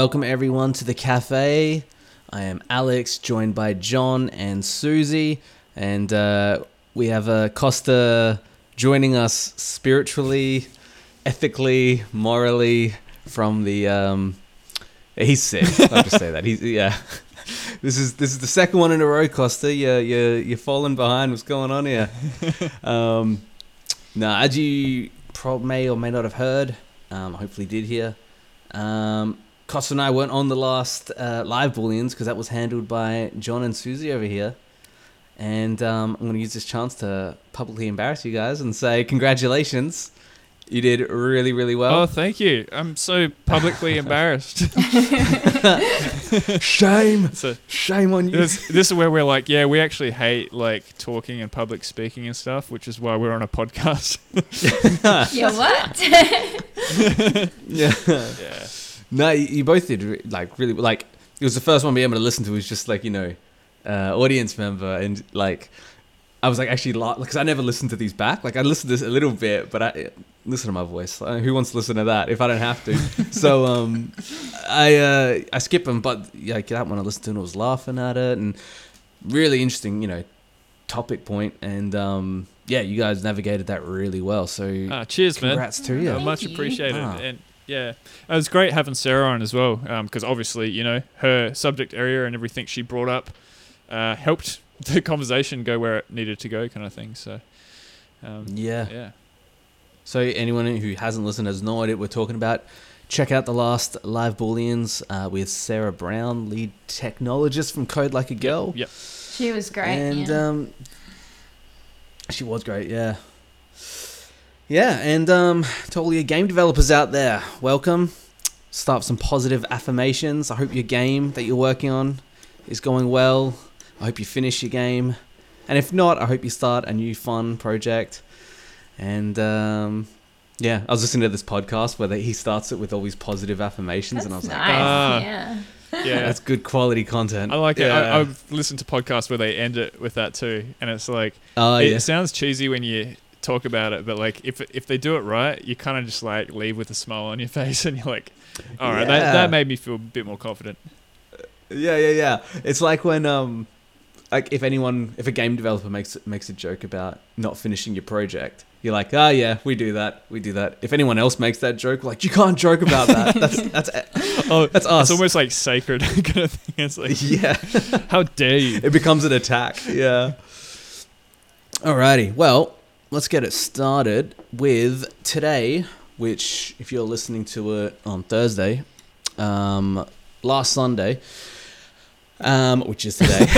welcome everyone to the cafe. I am Alex, joined by John and Susie, and uh, we have uh, Costa joining us spiritually, ethically, morally from the. Um, he's sick. I'll just say that. He's yeah. This is this is the second one in a row, Costa. You you you're falling behind. What's going on here? um, now, as you may or may not have heard, um, hopefully did hear. Um, Costa and I weren't on the last uh, live Booleans because that was handled by John and Susie over here. And um, I'm going to use this chance to publicly embarrass you guys and say congratulations. You did really, really well. Oh, thank you. I'm so publicly embarrassed. Shame. So Shame on you. this, this is where we're like, yeah, we actually hate like talking and public speaking and stuff, which is why we're on a podcast. Yeah, what? yeah. yeah. No, you you both did re- like really like it was the first one being able to listen to was just like you know uh, audience member and like I was like actually because I never listened to these back like I listened to this a little bit but I listen to my voice Uh, who wants to listen to that if I don't have to so um I uh, I skip them but like that one I listened to and I was laughing at it and really interesting you know topic point and um yeah you guys navigated that really well so Ah, cheers, man. congrats to you Uh, much appreciated. Ah. And yeah, it was great having Sarah on as well, because obviously, you know, her subject area and everything she brought up uh, helped the conversation go where it needed to go, kind of thing. So, um, yeah yeah. So anyone who hasn't listened has no idea what we're talking about. Check out the last live Booleans uh, with Sarah Brown, lead technologist from Code Like a Girl. Yep. she was great. and yeah. um, she was great, yeah. Yeah, and um, to all your game developers out there, welcome. Start with some positive affirmations. I hope your game that you're working on is going well. I hope you finish your game. And if not, I hope you start a new fun project. And um, yeah, I was listening to this podcast where they, he starts it with all these positive affirmations, That's and I was nice. like, Ah. yeah. oh, Yeah. that's good quality content. I like it. Yeah. I, I've listened to podcasts where they end it with that too, and it's like Oh, it yeah. sounds cheesy when you talk about it, but like if if they do it right, you kind of just like leave with a smile on your face, and you're like, all right, Yeah. that that made me feel a bit more confident. Yeah, yeah, yeah. It's like when um like if anyone if a game developer makes makes a joke about not finishing your project, you're like, "Ah, yeah, we do that. We do that." If anyone else makes that joke, like, "You can't joke about that." That's that's Oh, that's us. it's almost like sacred kind of thing. It's like, yeah. how dare you? It becomes an attack. Yeah. Alrighty. Well, let's get it started with today, which if you're listening to it on Thursday, um last Sunday, um, which is today.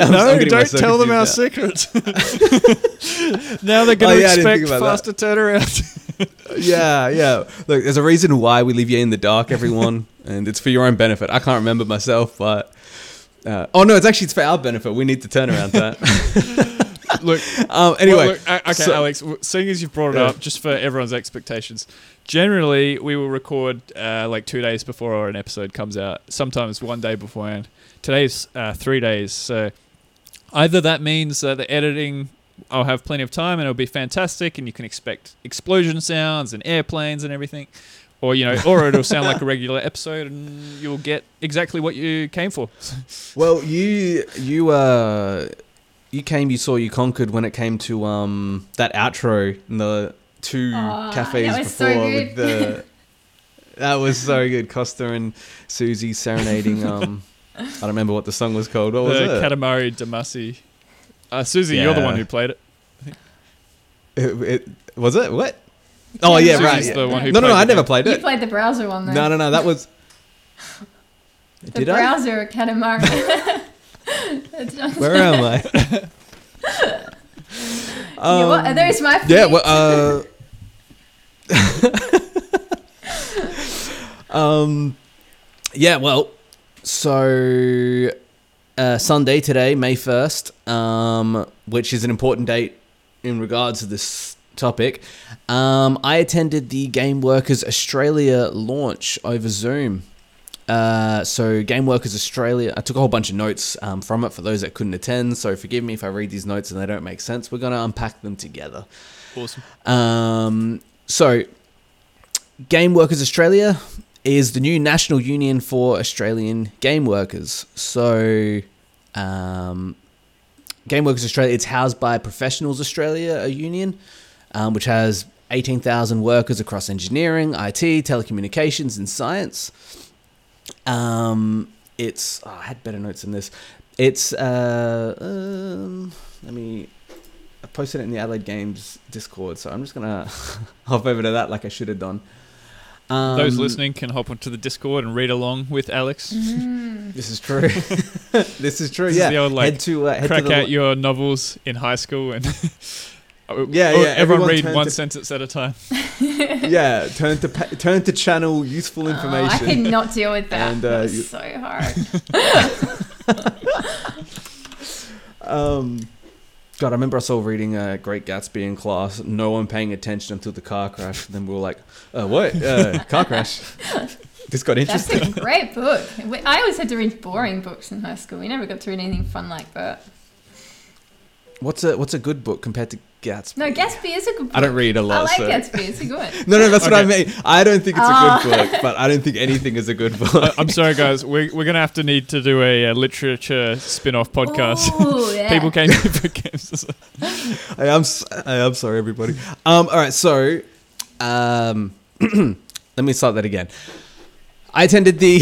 No, don't tell them our secrets. now they're going Oh, to yeah, I expect about that. faster turnaround. yeah, yeah. Look, there's a reason why we leave you in the dark, everyone, and it's for your own benefit. I can't remember myself, but uh, oh no, it's actually it's for our benefit. We need to turn around that. look, um, anyway, well, look, okay, so- Alex. Seeing as you've brought it Yeah. up, just for everyone's expectations, generally we will record uh, like two days before an episode comes out. Sometimes one day beforehand. Today's uh, three days, so either that means that the editing. I'll have plenty of time and it'll be fantastic, and you can expect explosion sounds and airplanes and everything, or you know, or it'll sound like a regular episode, and you'll get exactly what you came for. well, you you uh you came, you saw, you conquered when it came to um that outro in the two cafes that was so before with the. That was so good. Costa and Susie serenading. Um, I don't remember what the song was called. What was the it? Katamari Damacy. Uh, Susie, you're the one who played it. It, it- was it what? Oh yeah, Susie's right. yeah. the one who No, no, no. I it. never played it. You played the browser one though. No, no, no. That was. the Did I? browser Katamari. Where am I? yeah, what? Are Um, those my Yeah, well, uh, um, yeah, well, so uh, Sunday today, May first, um, which is an important date in regards to this topic. Um, I attended the Game Workers Australia launch over Zoom. Uh, so Game Workers Australia, I took a whole bunch of notes um, from it for those that couldn't attend. So forgive me if I read these notes and they don't make sense. We're gonna unpack them together. Awesome. Um, so, Game Workers Australia is the new National Union for Australian Game Workers. So, um, Game Workers Australia, it's housed by Professionals Australia, a union, um, which has 18,000 workers across engineering, IT, telecommunications, and science. Um, it's, oh, I had better notes than this. It's, uh, um, let me, I posted it in the Adelaide Games Discord, so I'm just going to hop over to that like I should have done. Um, Those listening can hop onto the Discord and read along with Alex. Mm. This is true. this is true. This is yeah. the old, like, head to uh, head Crack to the, out your novels in high school and Yeah, Oh, yeah, Everyone, everyone read one to- sentence at a time. yeah. Turn to turn to channel useful Oh, I cannot deal with that. And, that uh, was so hard. Um, God, I remember us all reading uh, Great Gatsby in class. No one paying attention until the car crash. Then we were like, uh, "What? Uh, car crash? this got interesting. That's a great book. I always had to read boring books in high school. We never got to read anything fun like that. What's a What's a good book compared to Gatsby? No, Gatsby is a good book. I don't read a lot. I like so. Gatsby. It's a good one. No, no, that's what I mean. I don't think it's a Ah. good book, but I don't think anything is a good book. I- I'm sorry, guys. We're, we're going to have to need to do a, uh literature spin off podcast. Ooh, yeah. People came here for games. I am. s- I am sorry, everybody. Um. All right. So, um, let me start that again. I attended the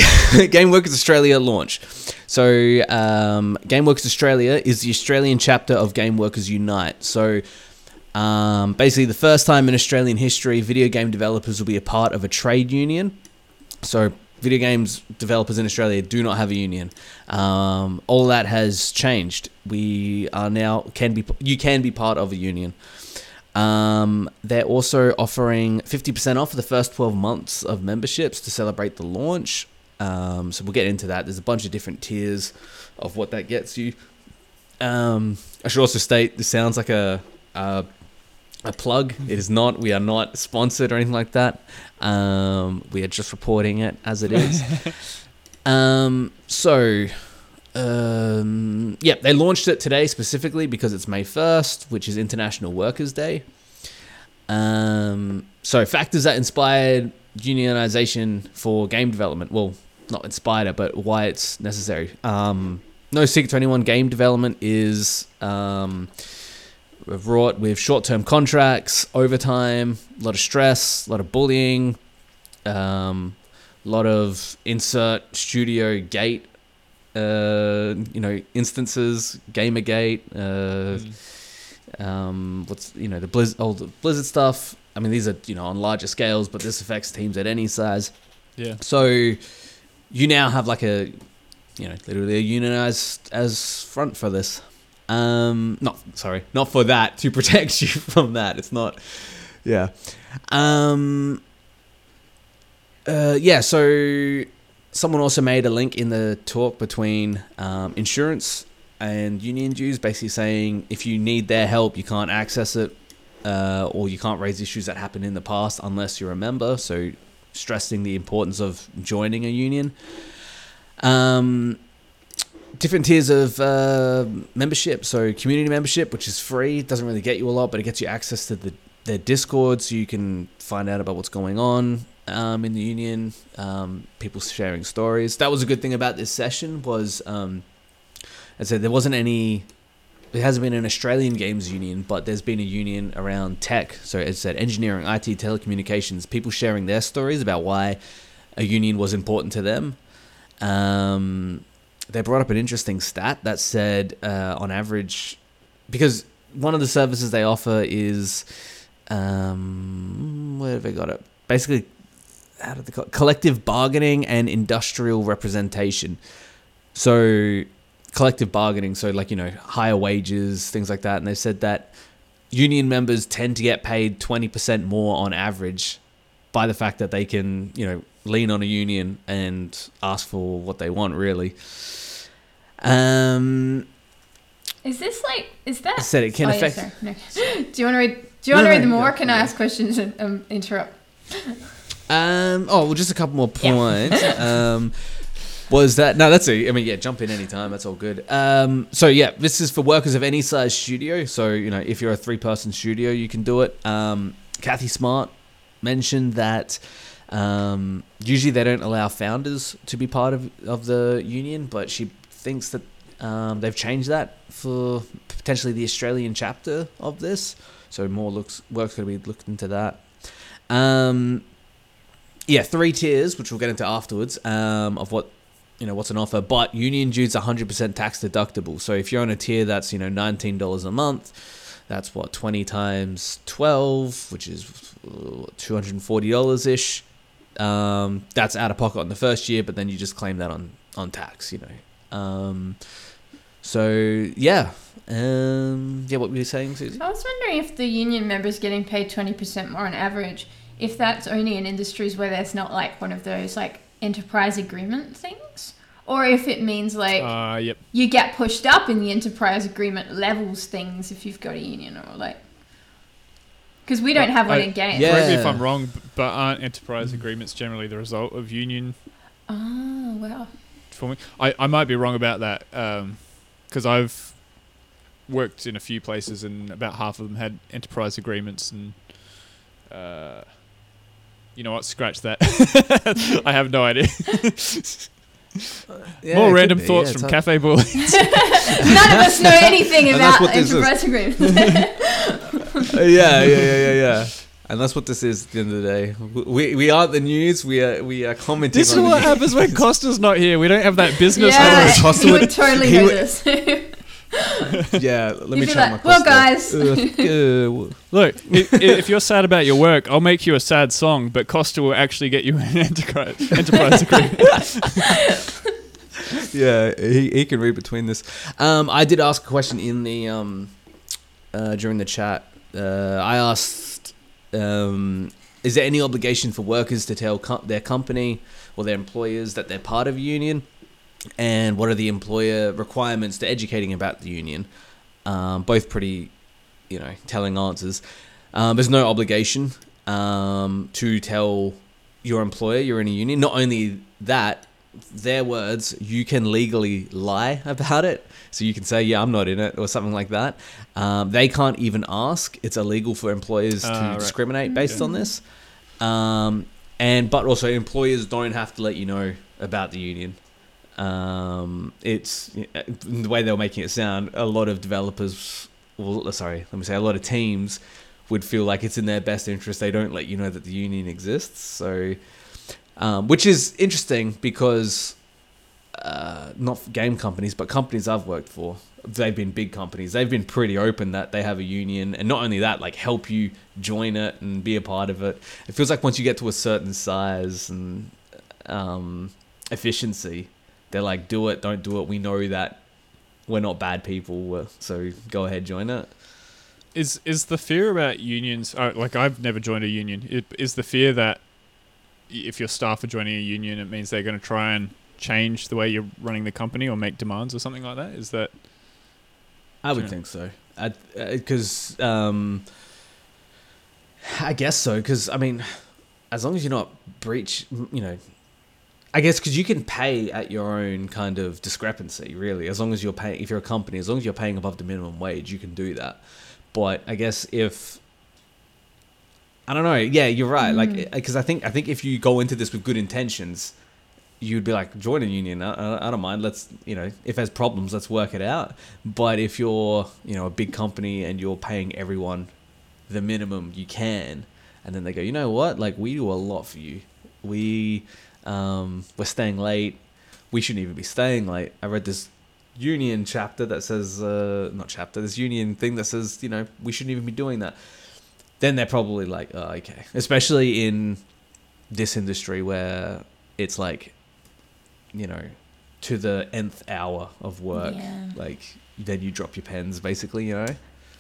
Game Workers Australia launch. So, um, Game Workers Australia is the Australian chapter of Game Workers Unite. So, um, basically, the first time in Australian history, video game developers will be a part of a trade union. So, video games developers in Australia do not have a union. Um, all that has changed. We are now can be you can be part of a union. Um, they're also offering 50% off for the first 12 months of memberships to celebrate the launch. Um, so we'll get into that. There's a bunch of different tiers of what that gets you. Um, I should also state this sounds like a, a a plug. It is not. We are not sponsored or anything like that. Um, we are just reporting it as it is. um, so, um, yeah, they launched it today specifically because it's May 1st, which is International Workers' Day. Um, so, factors that inspired unionization for game development. Well, not inspired but why it's necessary. Um, no secret to anyone, game development is um, wrought with short term contracts, overtime, a lot of stress, a lot of bullying, um, a lot of insert studio gate, uh, you know, instances, Gamergate, uh, um, what's you know the Blizz, old Blizzard stuff. I mean, these are you know on larger scales, but this affects teams at any size. Yeah. So you now have like a, you know, literally a unionized as front for this. Um, not sorry, not for that to protect you from that. It's not. Yeah. Um. Uh, yeah. So someone also made a link in the talk between um, insurance and union dues, basically saying if you need their help, you can't access it, uh, or you can't raise issues that happened in the past unless you're a member. So stressing the importance of joining a union. Um, different tiers of uh, membership. So community membership, which is free, doesn't really get you a lot, but it gets you access to the their Discord, so you can find out about what's going on um, in the union. Um, people sharing stories. That was a good thing about this session was, um, I said there wasn't any. There hasn't been an Australian games union, but there's been a union around tech. So as I said, engineering, IT, telecommunications. People sharing their stories about why a union was important to them. Um, they brought up an interesting stat that said, uh, on average, because one of the services they offer is, um, where have they got it? Basically, how did they call? Collective bargaining and industrial representation. So, collective bargaining, so like, you know, higher wages, things like that. And they said that union members tend to get paid 20% more on average by the fact that they can, you know, lean on a union and ask for what they want, really. Um, Is this like? Is that? I said it can oh, affect. sorry. No. Do you want to read? Do you want No, to read no, them more? yeah, or Can I ask questions and um, interrupt? Um, oh, well, just a couple more Yeah. points. um, was that no? That's it. I mean, yeah, jump in anytime. That's all good. Um, so yeah, this is for workers of any size studio. So you know, if you're a three-person studio, you can do it. Um, Kathy Smart mentioned that Um, usually they don't allow founders to be part of, of the union, but she thinks that um, they've changed that for potentially the Australian chapter of this. So more looks work's going to be looked into that. Um, yeah, three tiers, which we'll get into afterwards, um, of what you know what's an offer. But union dues 100% tax deductible. So if you're on a tier that's you know $19 a month, that's what 20 times 12, which is uh, $240 ish. Um, that's out of pocket on the first year, but then you just claim that on on tax. You know. Um, so yeah, um, yeah. What were you saying, Susie? I was wondering if the union members getting paid twenty percent more on average, if that's only in industries where there's not like one of those like enterprise agreement things, or if it means like Uh, yep. you get pushed up in the enterprise agreement levels things if you've got a union or like because we don't Well, have one I- in game. Yeah. Correct me if I'm wrong, but aren't enterprise agreements generally the result of union Oh wow. forming? I, I might be wrong about that because I've worked in a few places and about half of them had enterprise agreements and uh, you know what? Scratch that. I have no idea. Yeah, More random thoughts yeah, from it's Cafe Boy. None of us know anything about what this is. enterprise agreements. Yeah, yeah, yeah, yeah, yeah. And that's what this is at the end of the day. We, we aren't the news. We are we are commenting. this is on the what happens when Costa's not here. We don't have that business. I don't know, yeah, Costa he would- would totally he know would- this. Yeah, let You'd me be try like, my "Well, Costa. guys." Uh, Look, if, if you're sad about your work, I'll make you a sad song, but Costa will actually get you an enterprise, enterprise agreement. yeah, he, he can read between this. Um, I did ask a question in the um, uh, during the chat. Uh, I asked, um, is there any obligation for workers to tell co- their company or their employers that they're part of a union, and what are the employer requirements to educating about the union? Um, both pretty, you know, telling answers. Um, there's no obligation um, to tell your employer you're in a union. Not only that, their words, you can legally lie about it. So you can say, yeah, I'm not in it, or something like that. Um, they can't even ask. It's illegal for employers to Ah, right. discriminate based Yeah. on this. Um, and but also employers don't have to let you know about the union. Um, it's the way they were making it sound. A lot of developers, well, sorry, let me say, a lot of teams would feel like it's in their best interest. They don't let you know that the union exists. So, um, which is interesting because uh, not game companies, but companies I've worked for, they've been big companies. They've been pretty open that they have a union, and not only that, like help you join it and be a part of it. It feels like once you get to a certain size and um, efficiency, they're like, do it, don't do it. We know that we're not bad people, so go ahead, join it. Is is the fear about unions? Uh, like I've never joined a union. It, is the fear that if your staff are joining a union, it means they're going to try and change the way you're running the company or make demands or something like that? Is that I would Yeah. think so. Because uh, um, I guess so. Because I mean, as long as you're not breach, you know, I guess because you can pay at your own kind of discrepancy, really. As long as you're paying, if you're a company, as long as you're paying above the minimum wage, you can do that. But I guess if I don't know, yeah, you're right. Like, mm. uh, because I think I think if you go into this with good intentions, you'd be like, join a union. I, I, don't mind. Let's, you know, if there's problems, let's work it out. But if you're, you know, a big company and you're paying everyone the minimum you can, and then they go, you know what? Like, we do a lot for you. We, um, we're staying late. We shouldn't even be staying late. I read this union chapter that says, uh, not chapter, this union thing that says, you know, we shouldn't even be doing that. Then they're probably like, oh, okay. Especially in this industry where it's like you know, to the nth hour of work. Yeah. Like then you drop your pens, basically. You know.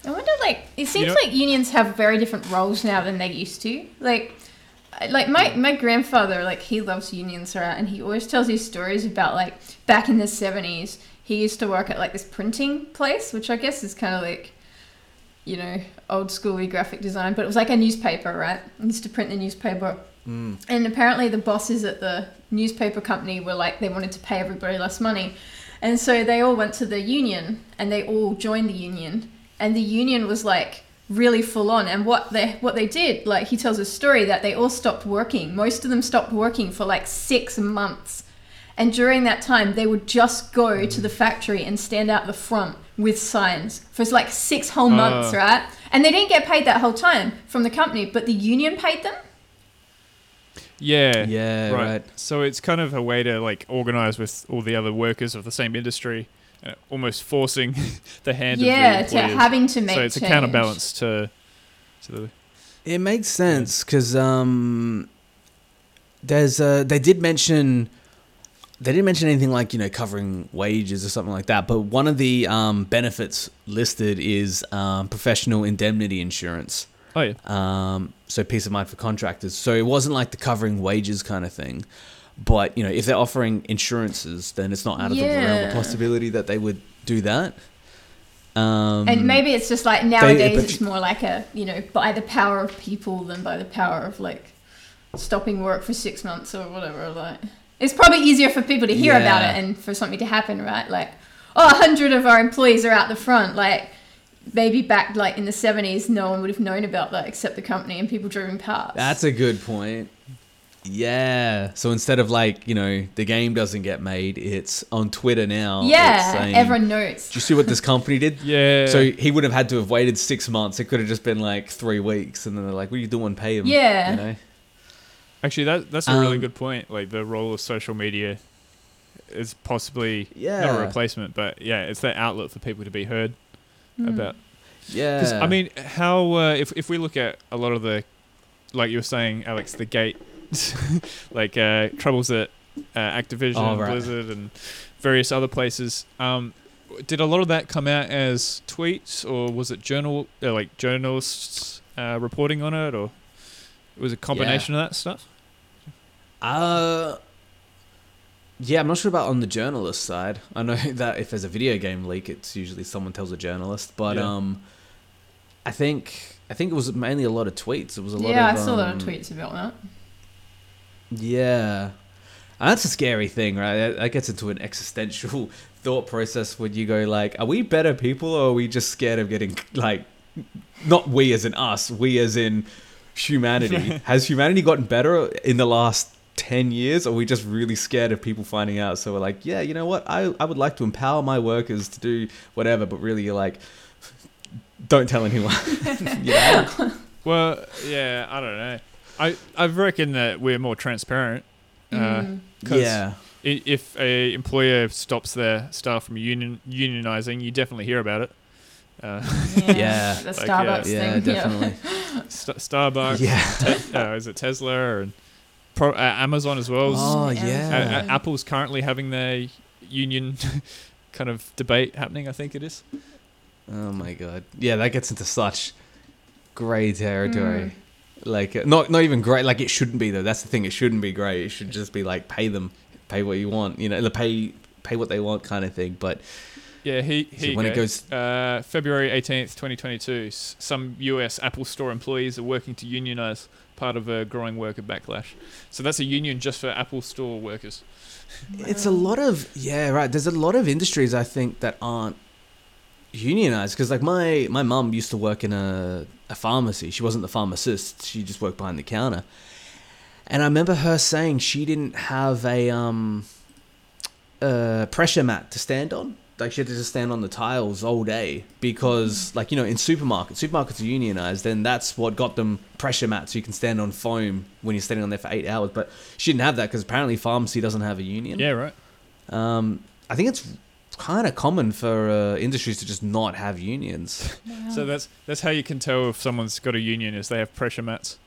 I wonder, like, it seems know- like unions have very different roles now than they used to. Like, like my my grandfather, like, he loves unions, right? And he always tells these stories about like back in the seventies, he used to work at like this printing place, which I guess is kind of like, you know, old schooly graphic design, but it was like a newspaper, right? He used to print the newspaper. Mm. And apparently, the bosses at the newspaper company were like, they wanted to pay everybody less money. And so they all went to the union and they all joined the union. And the union was like really full on. And what they what they did, like he tells a story that they all stopped working. Most of them stopped working for like six months. And during that time, they would just go to the factory and stand out the front with signs for like six whole months, Ah. right? And they didn't get paid that whole time from the company, but the union paid them. Yeah. Yeah, right. So it's kind of a way to like organize with all the other workers of the same industry, uh, almost forcing the hand yeah, of the to having to make so it's a counterbalance to to the It makes sense because um, there's uh, they did mention they didn't mention anything like you know covering wages or something like that. But one of the um, benefits listed is um, professional indemnity insurance. Oh yeah Um, so peace of mind for contractors. So it wasn't like the covering wages kind of thing. But you know, if they're offering insurances, then it's not out of the realm of possibility that they would do that. Um, And maybe it's just like nowadays but it's more like a you know by the power of people than by the power of like stopping work for six months or whatever. Like it's probably easier for people to hear about it and for something to happen, right? Like oh, a hundred of our employees are out the front. Like maybe back like in the seventies, no one would have known about that except the company and people driving past. That's a good point. Yeah. So instead of like, you know, the game doesn't get made, it's on Twitter now. it's yeah. saying, everyone knows. Do you see what this company did? yeah So he would have had to have waited six months. It could have just been like three weeks, and then they're like, "What are you doing? Pay him." Yeah. You know. actually that that's a really Um, good point like the role of social media is possibly not a replacement but yeah it's that outlet for people to be heard Mm. about Yeah. 'Cause, I mean, how uh, if if we look at a lot of the, like you were saying, Alex, the gate, like uh, troubles at uh, Activision, Oh, and right. Blizzard, and various other places. Um, did a lot of that come out as tweets, or was it journal uh, like journalists uh, reporting on it, or it was a combination of that stuff? Uh, yeah, I'm not sure about on the journalist side. I know that if there's a video game leak, it's usually someone tells a journalist. But Yeah. um, I think I think it was mainly a lot of tweets. It was a lot yeah, of I saw a lot of um, tweets about that. Yeah. And that's a scary thing, right? That gets into an existential thought process when you go like, are we better people or are we just scared of getting like not we as in us, we as in humanity. Has humanity gotten better in the last 10 years or are we just really scared of people finding out? So we're like, yeah, you know what? I I would like to empower my workers to do whatever, but really you're like don't tell anyone. yeah? Well, yeah, I don't know. I I reckon that we're more transparent. Uh, Mm. 'cause Yeah. i- if a employer stops their staff from union unionizing, you definitely hear about it. Uh, Yeah. The Like, Starbucks Yeah, thing. definitely. St- Starbucks, Yeah. Te- uh, is it Tesla and Pro- uh, Amazon as well? Oh, Yeah. Uh, uh, Apple's currently having their union kind of debate happening. I think it is. Oh my god. Yeah, that gets into such grey territory. Mm. Like uh, not not even great. Like it shouldn't be though. That's the thing. It shouldn't be grey. It should just be like pay them, pay what you want. You know, the pay pay what they want kind of thing. But Yeah, he, So he when it goes- uh, February 18th, twenty twenty two. some US Apple Store employees are working to unionize part of a growing worker backlash. So that's a union just for Apple Store workers. it's a lot of yeah right. There's a lot of industries I think that aren't unionized because like my my mum used to work in a a pharmacy. She wasn't the pharmacist. She just worked behind the counter. And I remember her saying she didn't have a um a pressure mat to stand on. Like she had to just stand on the tiles all day because, like you know, in supermarkets, supermarkets are unionized, and that's what got them pressure mats so you can stand on foam when you're standing on there for eight hours. But she didn't have that because apparently pharmacy doesn't have a union. Yeah, right. Um, I think it's kind of common for uh, industries to just not have unions. So that's that's how you can tell if someone's got a union is they have pressure mats.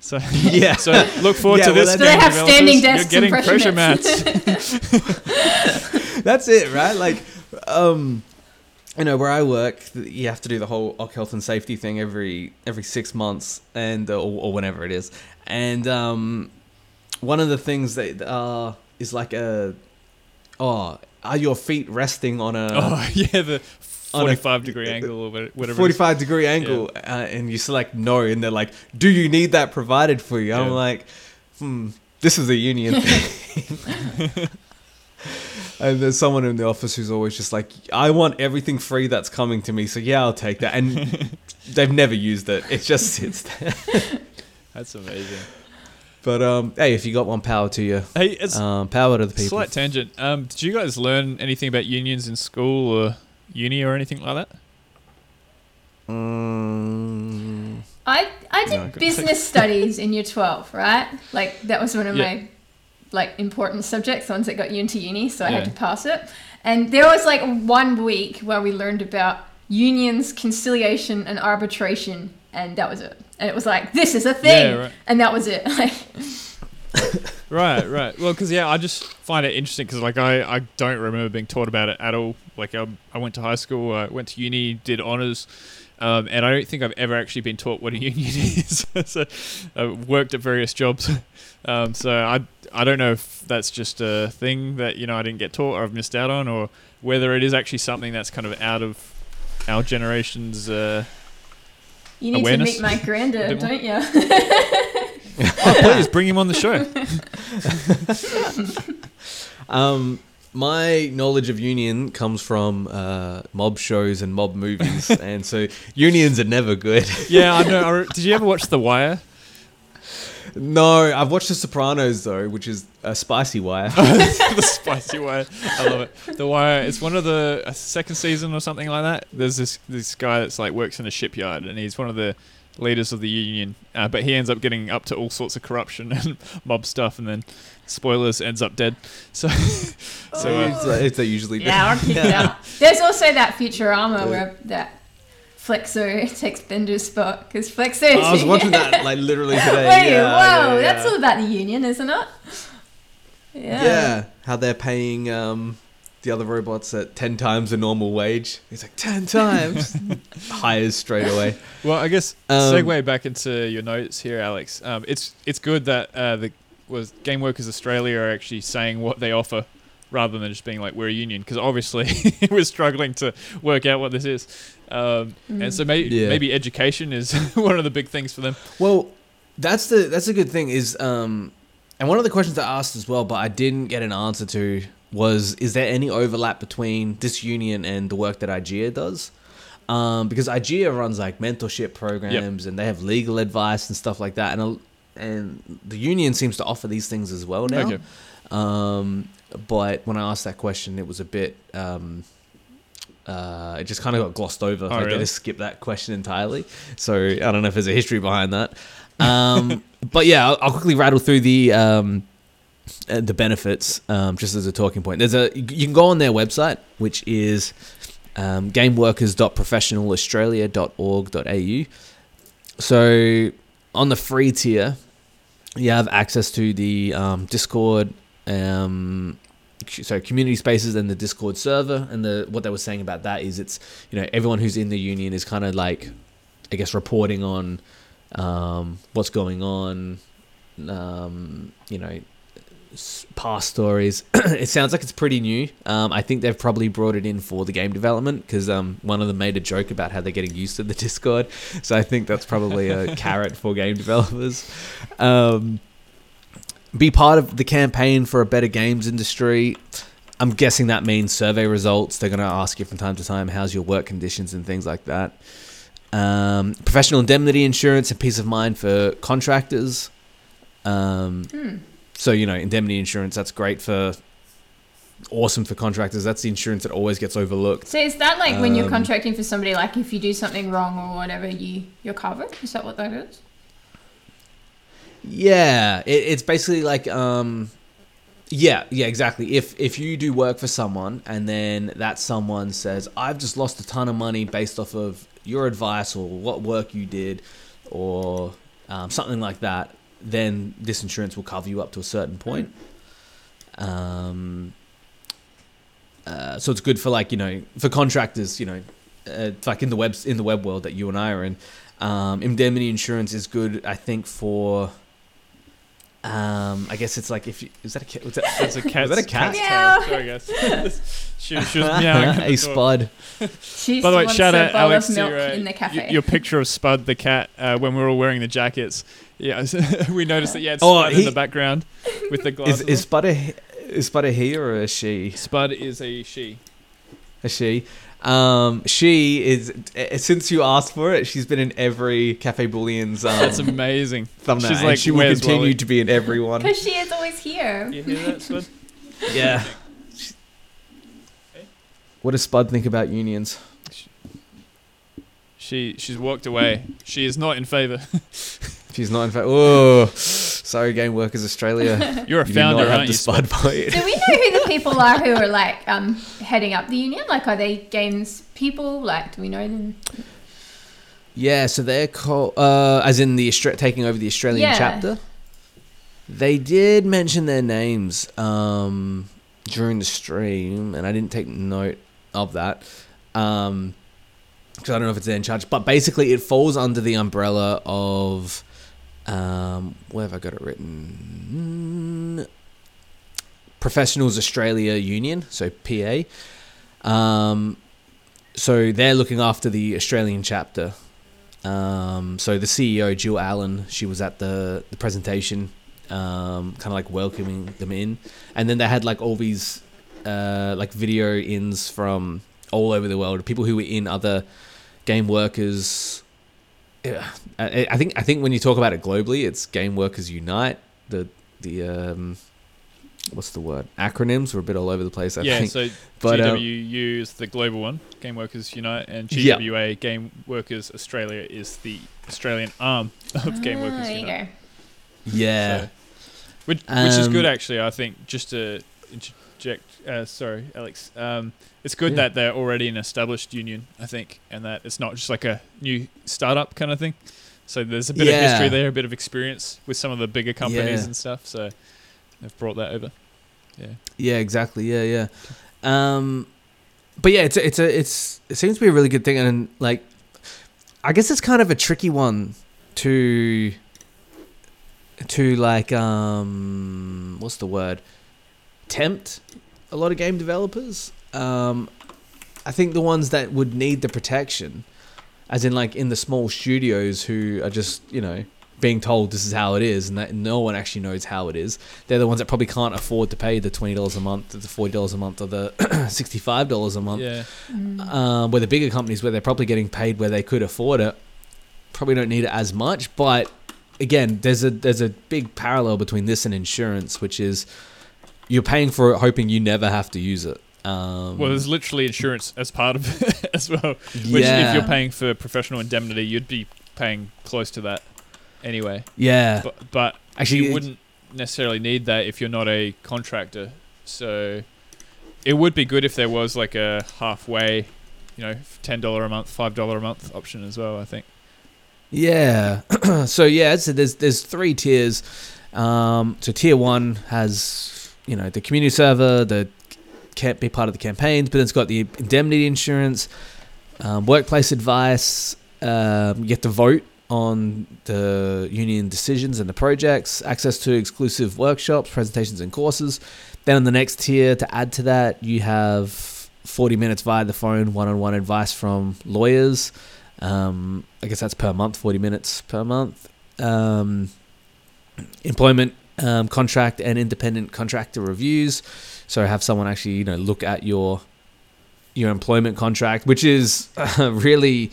So yeah. so look forward Yeah, to well, this. Do they game have developers. standing You're desks and getting pressure mats. That's it, right? Like, um, you know, where I work, you have to do the whole OC health and safety thing every every six months, and uh, or, or whenever it is. And um, one of the things that uh, is like a, oh, are your feet resting on a oh yeah, the On a- 45 degree angle or whatever. 45 degree angle uh, and you select no and they're like do you need that provided for you i'm Yeah. like hmm this is a union thing and there's someone in the office who's always just like i want everything free that's coming to me so yeah i'll take that and they've never used it. It just sits there. That's amazing. But um, hey, if you got one, power to you. Hey, it's Um, power to the people. slight tangent. Um, did you guys learn anything about unions in school or uni or anything like that? Mm, I I did No, good. business studies in year twelve, right? Like that was one of Yeah. my like important subjects, the ones that got you into uni, so I Yeah. had to pass it. And there was like one week where we learned about unions, conciliation, and arbitration, and that was it. And it was like this is a thing, Yeah, right. and that was it. Right, right. Well, because yeah, I just find it interesting because like I, I don't remember being taught about it at all. Like I, I went to high school, I went to uni, did honors, um, and I don't think I've ever actually been taught what a union is. so I worked at various jobs, um, so I I don't know if that's just a thing that you know I didn't get taught or I've missed out on, or whether it is actually something that's kind of out of our generation's. Uh, you need Awareness? to meet my granddad, don't you? oh, please bring him on the show. Um, my knowledge of union comes from uh, mob shows and mob movies, and so unions are never good. yeah, I know. I re- Did you ever watch The Wire? no, I've watched The Sopranos though, which is a spicy wire. the spicy wire. I love it. The wire. It's one of the uh, second season or something like that. There's this this guy that's like works in a shipyard and he's one of the leaders of the union. Uh, but he ends up getting up to all sorts of corruption and mob stuff, and then spoilers ends up dead. So so uh, it's, it's they usually yeah, or kicked out. There's also that Futurama where that Flexo takes Bender's spot because Flexo. I was watching that like literally today. Wait, yeah, whoa, yeah, that's all about the union, isn't it? Yeah. Yeah, how they're paying um, the other robots at ten times the normal wage. He's like ten times, hires straight away. well, I guess Um, segue back into your notes here, Alex. Um, it's it's good that uh, the was Game Workers Australia are actually saying what they offer. Rather than just being like we're a union, because obviously we're struggling to work out what this is, um, Mm. and so maybe Yeah. maybe education is one of the big things for them. Well, that's the that's a good thing is um, and one of the questions I asked as well, but I didn't get an answer to was is there any overlap between this union and the work that IGEA does? Um, because IGEA runs like mentorship programs and they have legal advice and stuff like that, and a, and the union seems to offer these things as well now. Okay. Um, but when I asked that question, it was a bit. Um, uh, it just kind of got glossed over. Oh, like they really? just skipped that question entirely. So I don't know if there's a history behind that. Um, but yeah, I'll, I'll quickly rattle through the um, uh, the benefits um, just as a talking point. There's a you can go on their website, which is um, gameworkers.professionalaustralia.org.au. So on the free tier, you have access to the um, Discord, um, so community spaces and the Discord server. And the what they were saying about that is it's you know everyone who's in the union is kind of like I guess reporting on um, what's going on, um, you know, past stories. it sounds like it's pretty new. Um, I think they've probably brought it in for the game development because um, one of them made a joke about how they're getting used to the Discord. So I think that's probably a carrot for game developers. Um, be part of the campaign for a better games industry. I'm guessing that means survey results. They're going to ask you from time to time, how's your work conditions and things like that. Um, professional indemnity insurance and peace of mind for contractors. Um, Hmm. So you know, indemnity insurance that's great for, awesome for contractors. That's the insurance that always gets overlooked. So is that like when you're Um, contracting for somebody, like if you do something wrong or whatever, you you're covered? Is that what that is? Yeah, it, it's basically like um, yeah, yeah, exactly. If if you do work for someone and then that someone says, "I've just lost a ton of money based off of your advice or what work you did," or um, something like that, then this insurance will cover you up to a certain point. Um, uh, so it's good for like you know for contractors, you know, uh, like in the web in the web world that you and I are in. Um, indemnity insurance is good, I think, for. Um, I guess it's like if you is that a cat? Was that, That's a cat. is that a cat? Meow. Sorry, guys. she, she was meowing. at the a door. spud. She's By the way, wants shout out Alex of to your, uh, in the cafe. y- your picture of Spud the cat uh, when we were all wearing the jackets. Yeah, we noticed that you had Oh, Spud in the background with the Is glasses. is Spud a he- is Spud a he or a she? Spud is a she. A she. Um, she is eh, since you asked for it, she's been in every Cafe Boolean's um, That's amazing. thumbnail. She's and like, she will "Where's continue Wally?" to be in every one. Because she is always here. You hear that, Spud? Yeah. What does Spud think about unions? She she's walked away. She is not in favour. She's not in fact. Oh, sorry, Game Workers Australia. You're a You do founder, aren't you? Spud point. Do we know who the people are who are like um heading up the union? Like, are they games people? Like, do we know them? Yeah, so they're called, uh, as in the Austra- taking over the Australian Yeah. chapter. They did mention their names um, during the stream, and I didn't take note of that um, because I don't know if it's in charge. But basically, it falls under the umbrella of um, where have I got it written? Professionals Australia Union, so PA. Um, so they're looking after the Australian chapter. Um, so the CEO Jill Allen, she was at the the presentation, um, kind of like welcoming them in, and then they had like all these uh, like video ins from all over the world, people who were in other game workers. Yeah, I, I think I think when you talk about it globally, it's Game Workers Unite. The the um, what's the word? Acronyms were a bit all over the place. I yeah, think. so But, um, GWU is the global one, Game Workers Unite, and Yeah. GWA, Game Workers Australia, is the Australian arm of Game Ah, Workers Unite. yeah, So- which, which is good Um, actually. I think just to interject. Uh, sorry, Alex. Um, it's good Yeah. that they're already an established union. I think, and that it's not just like a new startup kind of thing. So there's a bit of history there, a bit of experience with some of the bigger companies Yeah. and stuff. So they've brought that over. Yeah. Yeah, exactly. Yeah, yeah. Um, but yeah, it's a, it's a it's it seems to be a really good thing, and like, I guess it's kind of a tricky one to to like um what's the word tempt a lot of game developers. Um, I think the ones that would need the protection, as in like in the small studios who are just you know being told this is how it is and that no one actually knows how it is they're the ones that probably can't afford to pay the twenty dollars a month, the forty dollars a month, or the sixty-five dollars a month. Yeah. Mm. Um, where the bigger companies, where they're probably getting paid where they could afford it, probably don't need it as much. But again, there's a there's a big parallel between this and insurance, which is you're paying for it, hoping you never have to use it. Um, Well, there's literally insurance as part of it as well. Which, yeah, if you're paying for professional indemnity, you'd be paying close to that anyway. yeah, But, but actually, you wouldn't necessarily need that if you're not a contractor. So it would be good if there was like a halfway, you know, ten dollar a month, five dollar a month option as well. I think. Yeah. so yeah, so there's there's three tiers. Um, so tier one has you know the community server, the can't be part of the campaigns, but it's got the indemnity insurance, um, workplace advice. Um, you get to vote on the union decisions and the projects, access to exclusive workshops, presentations, and courses. Then on the next tier, to add to that, you have 40 minutes via the phone, one-on-one advice from lawyers. Um, I guess that's per month, 40 minutes per month. Um, employment um, contract and independent contractor reviews. So have someone actually, you know, look at your your employment contract, which is uh, really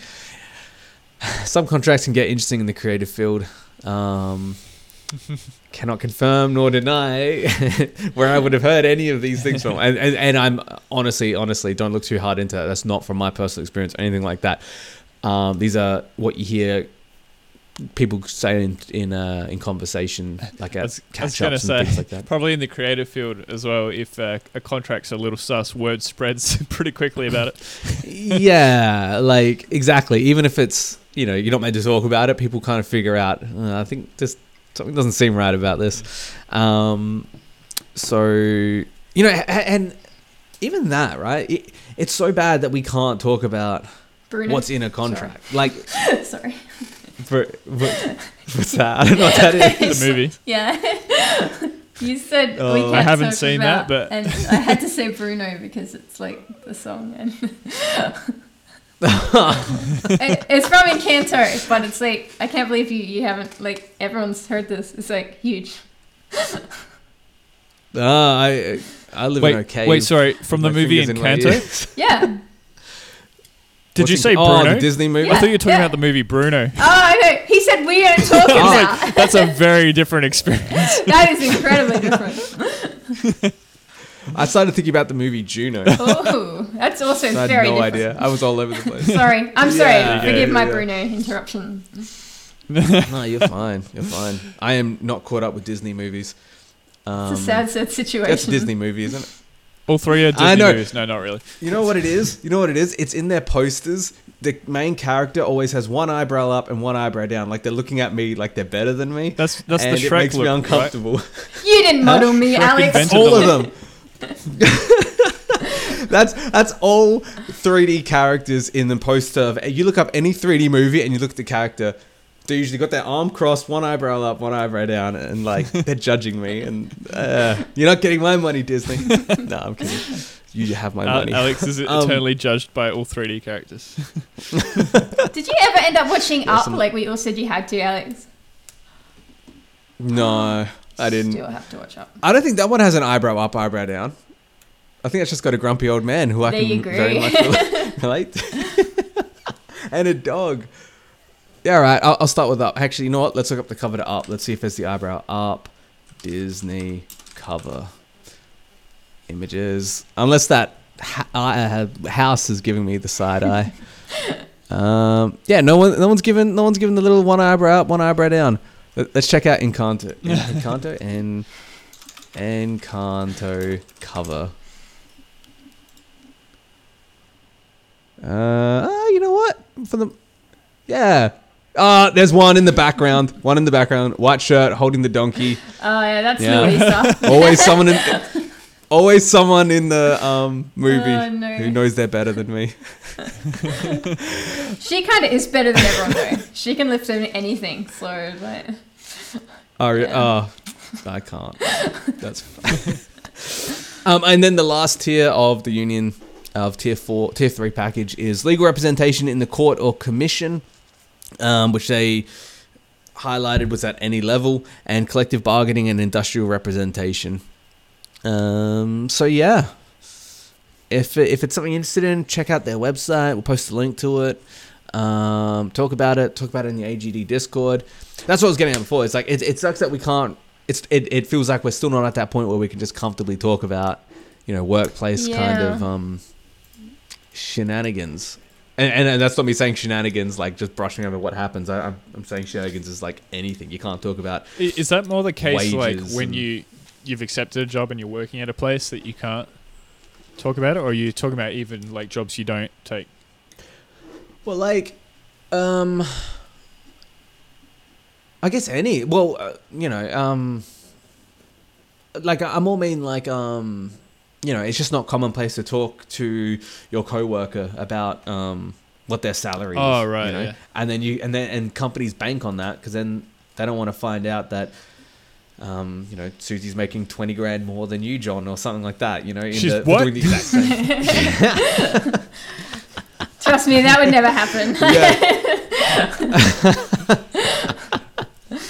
some contracts can get interesting in the creative field. Um, cannot confirm nor deny where I would have heard any of these things from. And, and, and I'm honestly, honestly, don't look too hard into that. That's not from my personal experience or anything like that. Um, these are what you hear people say in in, uh, in conversation, like at was- I was catch gonna ups say, and things like that. Probably in the creative field as well. If uh, a contract's a little sus, word spreads pretty quickly about it. yeah, like exactly. Even if it's you know you're not meant to talk about it, people kind of figure out. Uh, I think this something doesn't seem right about this. Um, so you know, and even that, right? It, it's so bad that we can't talk about Bruno. what's in a contract. Like, Sorry. For, what, what's that? I don't know what that is. The movie. Yeah. you said we Oh, can't I haven't talk seen that, but- and I had to say Bruno because it's like the song and It- it's from Encanto, but it's like I can't believe you you haven't like everyone's heard this. It's like huge. Ah, I I live in a Wait, cave. wait, sorry. From the movie fingers Encanto. Yeah. Did you Watching- say Oh, Bruno? the Disney movie. I thought you were talking Yeah. about the movie Bruno. Oh, okay. He said we are talking I was about. like, that's a very different experience. that is incredibly different. I started thinking about the movie Juno. Oh, that's also I had very no different. idea. I was all over the place. Sorry, I'm sorry. Yeah. Forgive my yeah. Bruno interruption. no, you're fine. You're fine. I am not caught up with Disney movies. Um, It's a sad, sad situation. That's a Disney movie, isn't it? All three are Disney I know. movies. No, not really. You know what it is? You know what it is? It's in their posters. The main character always has one eyebrow up and one eyebrow down, like they're looking at me like they're better than me. That's that's and the it Shrek makes look, me right? uncomfortable. You didn't model me, Shrek Alex. invented all of them. that's that's all 3D characters in the poster. Of, you look up any 3D movie and you look at the character. They usually got their arm crossed, one eyebrow up, one eyebrow down, and like they're judging me. And uh, you're not getting my money, Disney. no, I'm kidding. You have my Al- money. Alex is Um, eternally judged by all 3D characters. Did you ever end up watching Yes, Up I'm- like we all said you had to, Alex? No, I didn't. Still have to watch Up. I don't think that one has an eyebrow up, eyebrow down. I think it's just got a grumpy old man who I There can you very go. much rela- relate and a dog. Yeah, all right. I'll, I'll start with up. Actually, you know what? Let's look up the cover to up. Let's see if there's the eyebrow up. Disney cover images. Unless that ha- uh, house is giving me the side eye. Um, yeah, no one, no one's given, no one's given the little one eyebrow up, one eyebrow down. Let- Let's check out Encanto. Encanto and Encanto cover. Uh, ah, you know what? For the, yeah. Uh, there's one in the background. One in the background. White shirt, holding the donkey. Oh yeah, that's Yeah. Luisa. Always someone in. Always someone in the um movie Oh, no. who knows they're better than me. she kind of is better than everyone though. She can lift anything. So like, Oh, Yeah. oh I can't. That's fine. um, and then the last tier of the union of tier four, tier three package is legal representation in the court or commission, um, which they highlighted was at any level, and collective bargaining and industrial representation. Um, so yeah, if if it's something you're interested in, check out their website. We'll post a link to it. Um, talk about it. Talk about it in the AGD Discord. That's what I was getting at before. It's like it, it sucks that we can't. It's it, it feels like we're still not at that point where we can just comfortably talk about, you know, workplace kind of um, shenanigans. And, and, and that's not me saying shenanigans like just brushing over what happens. I, I'm, I'm saying shenanigans is like anything. You can't talk about. Is that more the case like when you you've accepted a job and you're working at a place that you can't talk about it, or are you talking about even like jobs you don't take? Well, like, um, I guess any. Well, uh, you know, um, like I more mean like um, you know, it's just not commonplace to talk to your coworker about um what their salary is. Oh, right, You know? yeah. And then you and then and companies bank on that because then they don't want to find out that. Um, you know, Susie's making twenty grand more than you, John, or something like that. You know, in She's the, what? doing the exact same. trust me, that would never happen.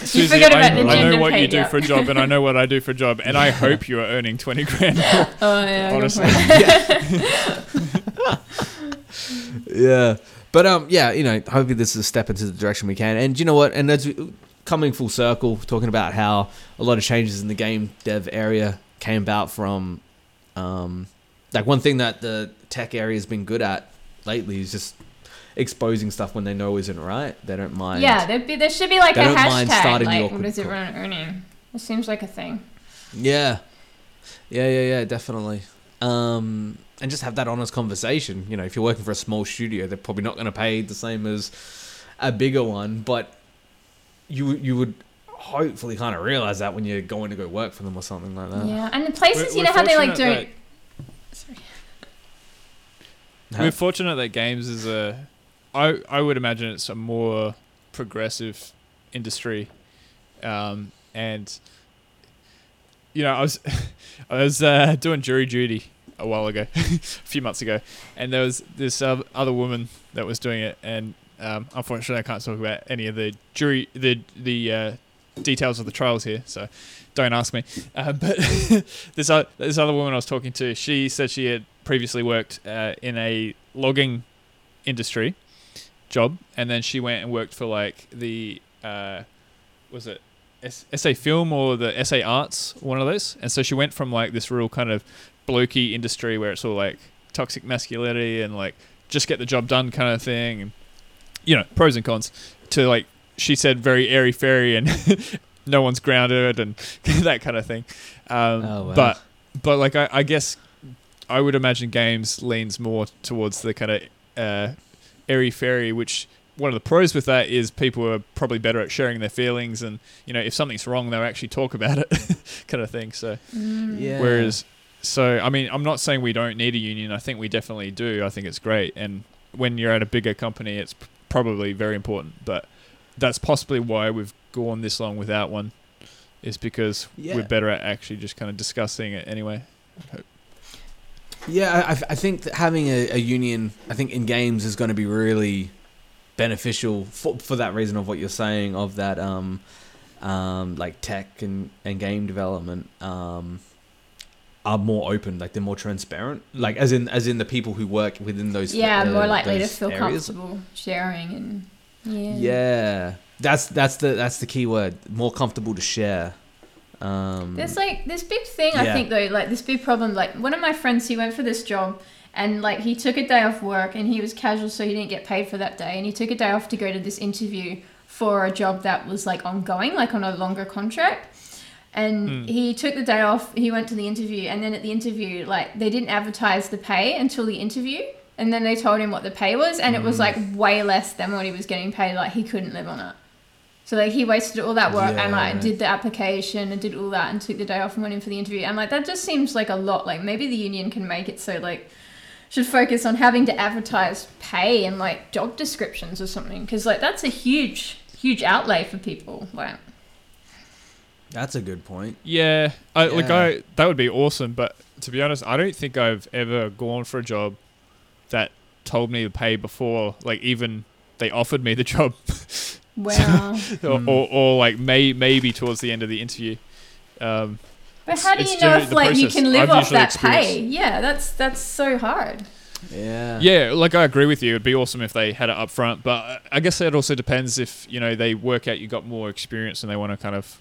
Susie, forgot I, about the I know gender what pay you do gap. for a job, and I know what I do for a job, and I hope you are earning twenty grand. more. oh yeah, Honestly. for. Yeah. But um, yeah, you know, hopefully this is a step into the direction we can. And you know what? And as we, coming full circle, talking about how a lot of changes in the game dev area came about from, um, like one thing that the tech area has been good at lately is just exposing stuff when they know isn't right. They don't mind. Yeah, there'd be there should be like They a don't mind hashtag starting like your what is co- everyone earning? It seems like a thing. Yeah. Yeah, yeah, yeah, definitely. Um, and just have that honest conversation. You know, if you're working for a small studio, they're probably not going to pay the same as a bigger one, but you you would hopefully kind of realize that when you're going to go work for them or something like that. Yeah, and the places We're- you know how they like fortunate don't. Huh? We're fortunate that games is a. I I would imagine it's a more progressive industry, um, and you know I was I was uh, doing jury duty a while ago, a few months ago, and there was this uh, other woman that was doing it, and um, unfortunately I can't talk about any of the jury the the uh, details of the trials here, so don't ask me. Uh, but this o- this other woman I was talking to, she said she had previously worked uh, in a logging industry job, and then she went and worked for like the uh, was it S- SA Film or the SA Arts, one of those. And so she went from like this real kind of blokey industry where it's all like toxic masculinity and like just get the job done kind of thing, and you know pros and cons, to like she said very airy fairy and no one's grounded and that kind of thing. Um, Oh, wow. But but like I, I guess I would imagine games leans more towards the kind of uh, airy fairy, which one of the pros with that is people are probably better at sharing their feelings and you know if something's wrong they'll actually talk about it kind of thing so Mm. Yeah. whereas so i mean i'm not saying we don't need a union i think we definitely do i think it's great and when you're at a bigger company it's p- probably very important but that's possibly why we've gone this long without one is because Yeah. we're better at actually just kind of discussing it anyway Yeah, I, I think that having a, a union, I think in games is going to be really beneficial for, for that reason of what you're saying of that um, um, like tech and, and game development um, are more open, like they're more transparent, like as in as in the people who work within those Yeah, uh, more likely to feel areas. comfortable sharing and yeah. Yeah, that's that's the that's the key word. More comfortable to share. Um, There's like this big thing I think though, like this big problem. Like one of my friends, he went for this job, and like he took a day off work, and he was casual, so he didn't get paid for that day, and he took a day off to go to this interview for a job that was like ongoing, like on a longer contract. And Hmm. he took the day off. He went to the interview, and then at the interview, like they didn't advertise the pay until the interview, and then they told him what the pay was, and it was like way less than what he was getting paid. Like he couldn't live on it. So like he wasted all that work and like Yeah. did the application and did all that and took the day off and went in for the interview. And like that just seems like a lot. Like maybe the union can make it so like should focus on having to advertise pay and like job descriptions or something because like that's a huge huge outlay for people. Like that's a good point. Yeah, I, like I that would be awesome, but to be honest, I don't think I've ever gone for a job that told me the pay before, like even they offered me the job, wow. or, or, or like may maybe towards the end of the interview. Um, but how do you know if the like you can live I've off that pay? Yeah, that's that's so hard. Yeah. yeah, like I agree with you. It'd be awesome if they had it up front, but I guess it also depends if you know they work out you got more experience and they want to kind of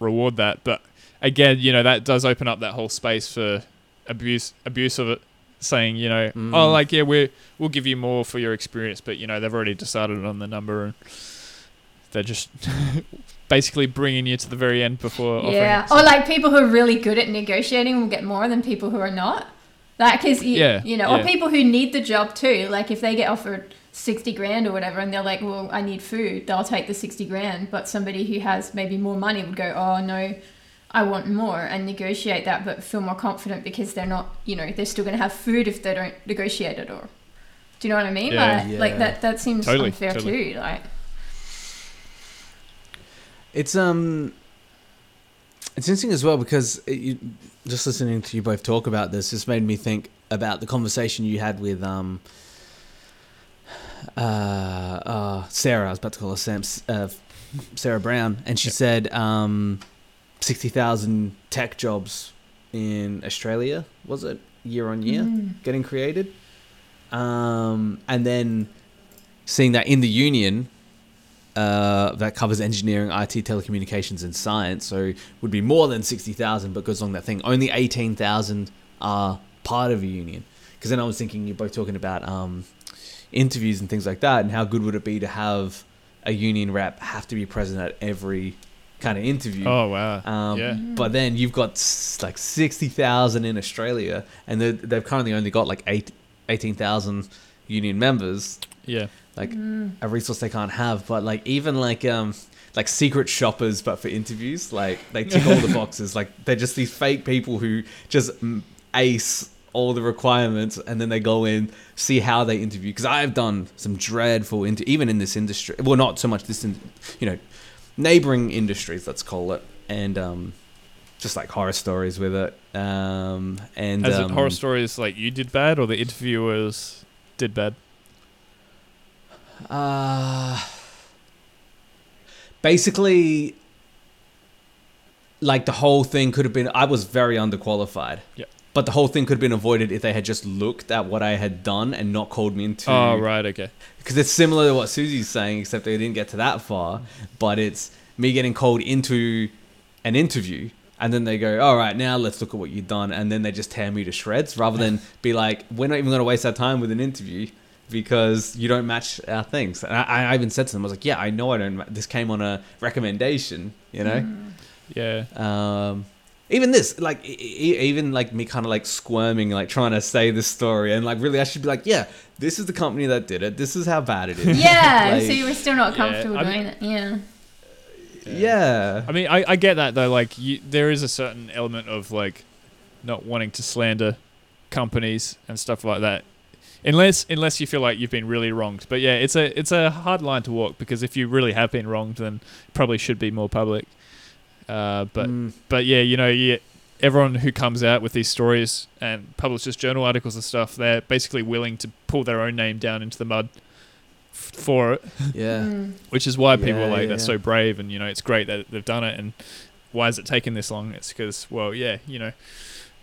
reward that. But again, you know that does open up that whole space for abuse abuse of it, saying you know Mm. oh like yeah we we'll give you more for your experience, but you know they've already decided on the number and they're just basically bringing you to the very end before. Yeah, or like people who are really good at negotiating will get more than people who are not. Like, cause you, Yeah, you know, or people who need the job too. Like, if they get offered sixty grand or whatever, and they're like, "Well, I need food," they'll take the sixty grand. But somebody who has maybe more money would go, "Oh no, I want more," and negotiate that, but feel more confident because they're not, you know, they're still going to have food if they don't negotiate it. Or, do you know what I mean? Yeah. like, like that. That seems Totally, unfair totally. too. Like, It's um, it's interesting as well because it, you, just listening to you both talk about this has made me think about the conversation you had with um, uh, uh, Sarah. I was about to call her Sam, uh, Sarah Brown, and she Yeah. said um, sixty thousand tech jobs in Australia was it year on year mm. getting created, um, and then seeing that in the union uh, that covers engineering, IT, telecommunications, and science. So would be more than sixty thousand, but goes along that thing. Only eighteen thousand are part of a union. Because then I was thinking you're both talking about um, interviews and things like that, and how good would it be to have a union rep have to be present at every kind of interview. Oh wow. Um, yeah. But then you've got s- like 60,000 in Australia, and they've currently only got like eight, 18,000 union members, Yeah. Like Mm. a resource they can't have. But like even like um like secret shoppers, but for interviews, like they tick all the boxes. Like they're just these fake people who just ace all the requirements, and then they go in see how they interview. Because I've done some dreadful inter- even in this industry. Well, not so much this, in, you know, neighboring industries. Let's call it, and um, just like horror stories with it. Um, and As um, it horror stories like you did bad or the interviewers did bad? Uh, basically, like the whole thing could have been. I was very underqualified. Yeah. but the whole thing could have been avoided if they had just looked at what I had done and not called me into. Oh right, okay. Because it's similar to what Susie's saying, except they didn't get to that far. But it's me getting called into an interview, and then they go, "All right, now let's look at what you've done," and then they just tear me to shreds, rather than be like, "We're not even going to waste our time with an interview." Because you don't match our things, and I, I even said to them, "I was like, yeah, I know I don't. ma- This came on a recommendation, you know." Yeah. um even this like e- e- even like me kind of like squirming like trying to say this story and like really i should be like yeah this is the company that did it this is how bad it is Yeah, Like, so you were still not comfortable I mean- doing it. Yeah. yeah I mean, I, I get that though. Like, you, there is a certain element of like not wanting to slander companies and stuff like that, unless unless you feel like you've been really wronged. But yeah, it's a it's a hard line to walk because if you really have been wronged, then it probably should be more public. Uh, but Mm, but yeah, you know, yeah, everyone who comes out with these stories and publishes journal articles and stuff, they're basically willing to pull their own name down into the mud f- for it yeah Mm. which is why people Yeah, are like yeah, they're yeah. so brave and you know it's great that they've done it and why is it taking this long it's because well yeah you know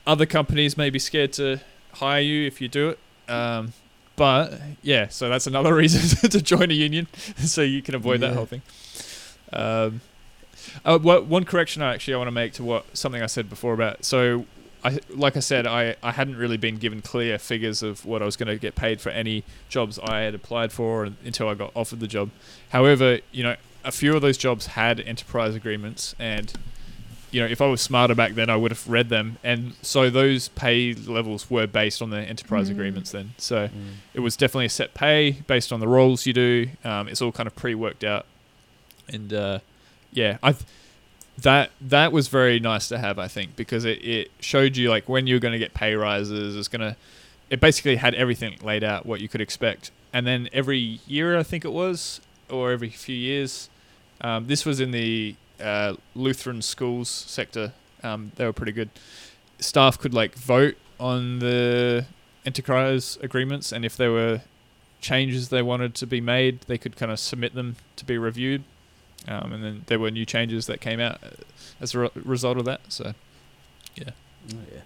other companies may be scared to hire you if you do it um, but yeah so that's another reason to join a union so you can avoid that whole thing um, uh, what, one correction I actually I want to make to what something I said before about so I like I said I, I hadn't really been given clear figures of what I was going to get paid for any jobs I had applied for until I got offered the job. However, you know, a few of those jobs had enterprise agreements and you know, if I was smarter back then I would have read them and so those pay levels were based on the enterprise Mm. agreements then. So Mm. it was definitely a set pay based on the roles you do. Um, it's all kind of pre-worked out, and uh, yeah, I that that was very nice to have. I think because it, it showed you like when you're going to get pay rises. It's gonna it basically had everything laid out what you could expect, and then every year I think it was or every few years. Um, this was in the uh, Lutheran schools sector. Um, they were pretty good. Staff could like vote on the enterprise agreements, and if there were changes they wanted to be made, they could kind of submit them to be reviewed. Um, and then there were new changes that came out uh, as a re- result of that. So Oh, yeah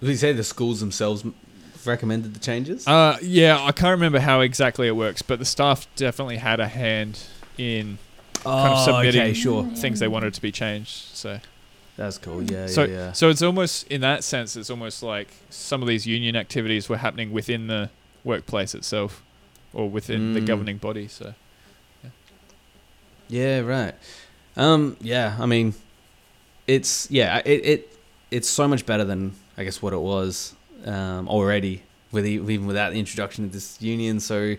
did you say the schools themselves recommended the changes Uh, yeah, I can't remember how exactly it works, but the staff definitely had a hand in kind of submitting Oh, okay sure things they wanted to be changed. So, that's cool yeah so, yeah yeah so it's almost in that sense, it's almost like some of these union activities were happening within the workplace itself, or within the Mm. governing body. So, Yeah, right. Um, yeah, I mean, it's yeah, it, it it's so much better than I guess what it was um, already with e- even without the introduction of this union. So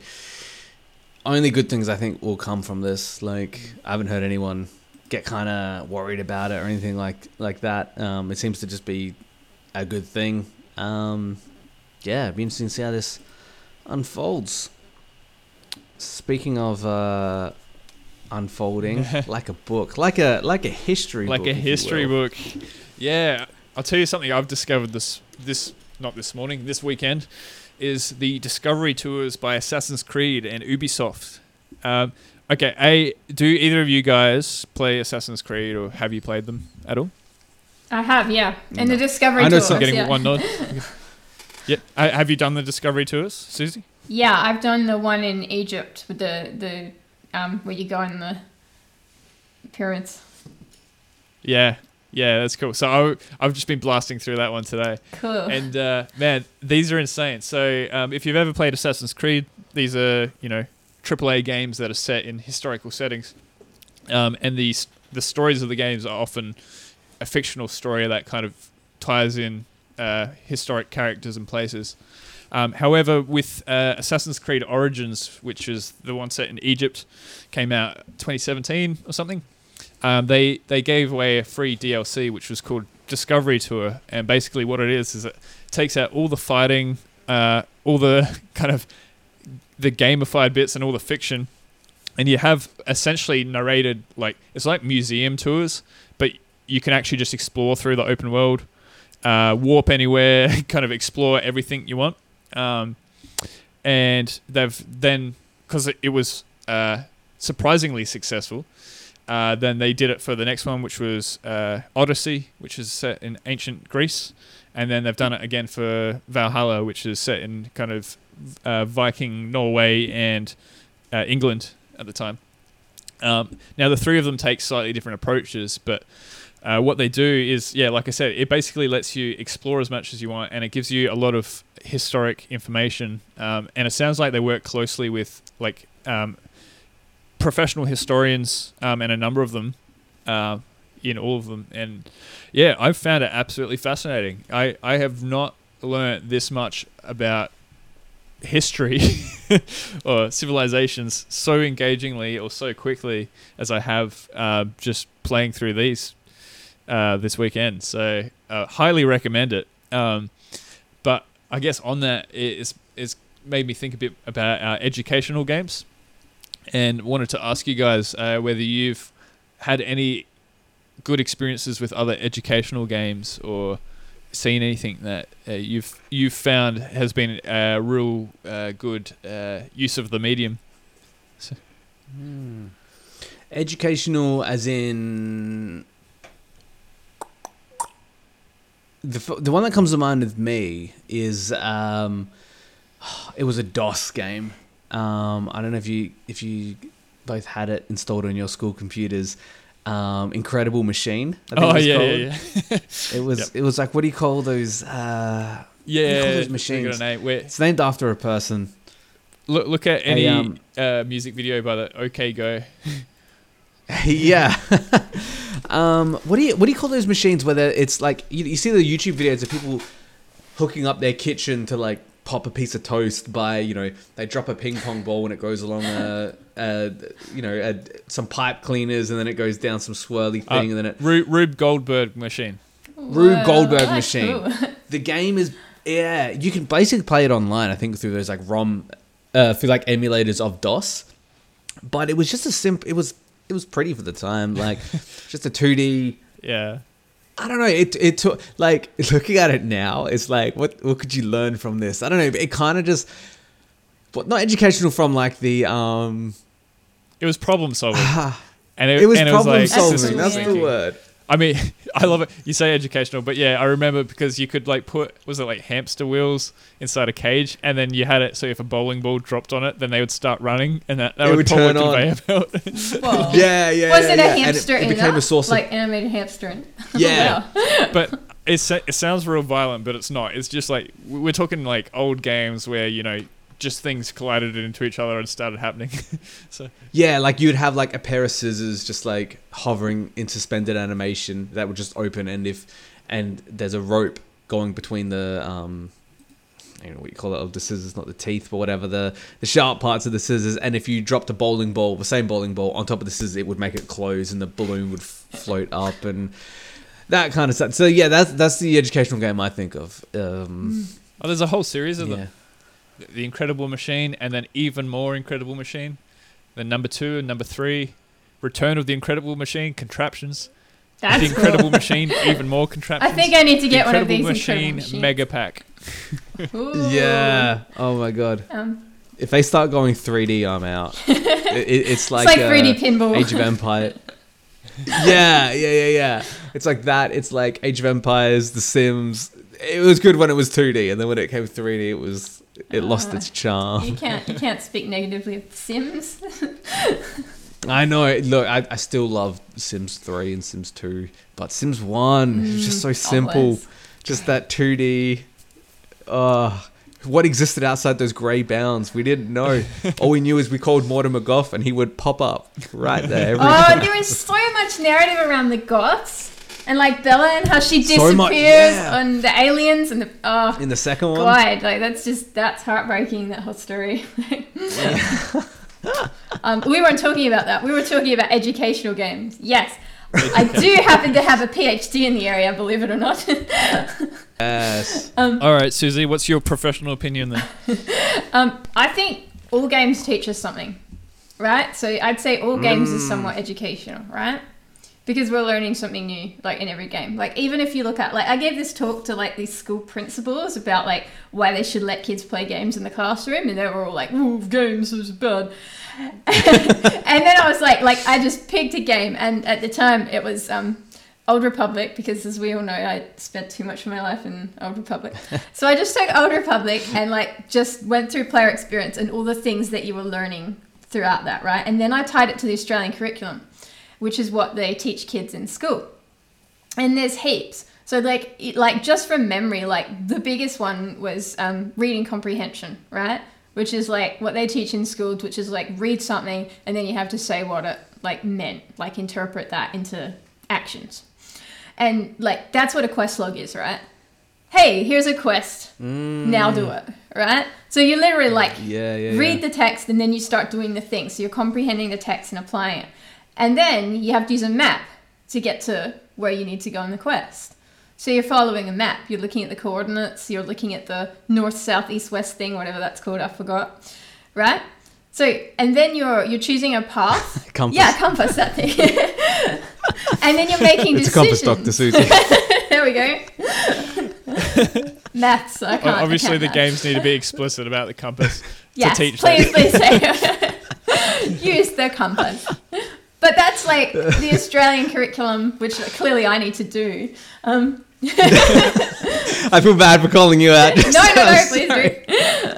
only good things I think will come from this. Like I haven't heard anyone get kind of worried about it or anything like like that. Um, it seems to just be a good thing. Um, yeah, it'd be interesting to see how this unfolds. Speaking of uh, unfolding, like a book, like a like a history, like book, a history book. Yeah, I'll tell you something I've discovered this this not this morning, this weekend is the discovery tours by Assassin's Creed and Ubisoft. Um, okay, a do either of you guys play Assassin's Creed or have you played them at all? I have, yeah. And the No. Discovery I know Tours. some- Getting yeah. one nod. yeah, Ha- have you done the discovery tours, Susie? Yeah, I've done the one in Egypt with the the um where you go in the pyramids. Yeah, yeah, that's cool. So I, I've just been blasting through that one today. Cool. and uh, man, these are insane. So um, if you've ever played Assassin's Creed, these are you know AAA games that are set in historical settings, um, and these the stories of the games are often a fictional story that kind of ties in uh, historic characters and places. Um, however, with uh, Assassin's Creed Origins, which is the one set in Egypt, came out 2017 or something. Um, they they gave away a free DLC which was called Discovery Tour, and basically what it is is it takes out all the fighting, uh, all the kind of the gamified bits, and all the fiction, and you have essentially narrated like it's like museum tours, but you can actually just explore through the open world, uh, warp anywhere, kind of explore everything you want. Um, and they've then because it, it was uh, surprisingly successful, uh, then they did it for the next one, which was uh, Odyssey, which is set in ancient Greece, and then they've done it again for Valhalla, which is set in kind of uh, Viking Norway and uh, England at the time. Um, now the three of them take slightly different approaches, but uh, what they do is, yeah, like I said, it basically lets you explore as much as you want, and it gives you a lot of historic information. Um, and it sounds like they work closely with like um, professional historians um, and a number of them uh, in all of them. And yeah, I've found it absolutely fascinating. I, I have not learnt this much about history or civilizations so engagingly or so quickly as I have uh, just playing through these uh, this weekend. So uh, highly recommend it. Um, but I guess on that it's it's made me think a bit about our educational games, and wanted to ask you guys uh, whether you've had any good experiences with other educational games or seen anything that uh, you've you've found has been a real uh, good uh, use of the medium. So. Hmm. Educational, as in the f- the one that comes to mind with me is um, it was a DOS game. Um, I don't know if you if you both had it installed on your school computers. Um, Incredible Machine. I think Oh it was yeah, yeah, yeah. It was Yep. it was like what do you call those? Uh, yeah, call those machines? name. It's named after a person. look, look at any um, uh, music video by the OK Go. yeah. um, what do you what do you call those machines? Whether it's like you, you see the YouTube videos of people hooking up their kitchen to like pop a piece of toast by you know they drop a ping pong ball and it goes along a, a you know a, some pipe cleaners and then it goes down some swirly Uh, thing and then it Ru- Rube Goldberg machine. Rube Whoa, Goldberg that's machine. cool. the game is yeah you can basically play it online I think through those like ROM uh, through like emulators of DOS but it was just a simple it was it was pretty for the time like just a 2D Yeah. I don't know. It it took like looking at it now. It's like what what could you learn from this? I don't know. It kind of just, but not educational from like the um. It was problem solving, ah, and it, it was problem it was like solving. That's the word. I mean, I love it. You say educational, but yeah, I remember because you could like put was it like hamster wheels inside a cage, and then you had it so if a bowling ball dropped on it, then they would start running, and that, that It would, would pull turn a on. conveyor belt. Whoa. Yeah, yeah. Was yeah, it yeah. a And hamster it, in became that? a source like of animated hamster in? yeah. But it, it sounds real violent, but it's not. It's just like we're talking like old games where you know just things collided into each other and started happening. so Yeah, like you'd have like a pair of scissors just like hovering in suspended animation that would just open, and if and there's a rope going between the um, I don't know what you call it of the scissors, not the teeth, but whatever the the sharp parts of the scissors. And if you dropped a bowling ball, the same bowling ball on top of the scissors, it would make it close, and the balloon would f- float up, and that kind of stuff. So yeah, that's that's the educational game I think of. Um, oh, there's a whole series of yeah. them. The Incredible Machine, and then even more Incredible Machine. Then number two and number three, Return of the Incredible Machine, Contraptions. That's the cool. Incredible Machine, even more contraptions. I think I need to The get one of these Machine incredible machines. Mega Pack. Yeah. Oh my god. Um, If they start going 3D, I'm out. it, it- it's like it's like uh, 3D pinball. Age of Empire. yeah, yeah, yeah, yeah. It's like that. It's like Age of Empires, The Sims. It was good when it was 2D, and then when it came 3D, it was it lost Ah. its charm. you can't you can't speak negatively of The Sims. I know. Look, I, I still love Sims 3 and Sims 2, but Sims 1 is just so simple. Always. Just that 2D. Uh, what existed outside those grey bounds? We didn't know. All we knew is we called Mortimer Goth, and he would pop up right there. Oh, there is so much narrative around the goths and like Bella and how she disappears So much, yeah. on the aliens and the oh in the second one. god, like that's just that's heartbreaking. That whole story. um, we weren't talking about that. We were talking about educational games. Yes. I do happen to have a PhD in the area, believe it or not. Yes. um, All right, Susie, what's your professional opinion then? Um, I think all games teach us something, right? So I'd say all games is Mm. somewhat educational, right? Because we're learning something new like in every game. Like even if you look at like I gave this talk to like these school principals about like why they should let kids play games in the classroom, and they were all like, "Oh, games is bad." and then I was like, like I just picked a game, and at the time it was um, Old Republic because, as we all know, I spent too much of my life in Old Republic. so I just took Old Republic and like just went through player experience and all the things that you were learning throughout that, right? And then I tied it to the Australian curriculum, which is what they teach kids in school. And there's heaps. So like like just from memory, like the biggest one was um, reading comprehension, right? Which is like what they teach in schools, which is like read something and then you have to say what it like meant, like interpret that into actions. And like that's what a quest log is, right? Hey, here's a quest. Now do it, right? So you literally like Yeah, yeah. read yeah. the text and then you start doing the thing. So you're comprehending the text and applying it. And then you have to use a map to get to where you need to go on the quest. So you're following a map. You're looking at the coordinates. You're looking at the north, south, east, west thing, whatever that's called. I forgot. Right. So and then you're you're choosing a path. Compass. Yeah, compass that thing. and then you're making It's a compass. Doctor Susie. there we go. Maths. I can't. I Obviously, can't the maths. games need to be explicit about the compass Yes, to teach please, them. please say use the compass. But that's like the Australian curriculum, which clearly I need to do. Um, I feel bad for calling you out. no, no, no, please sorry. do.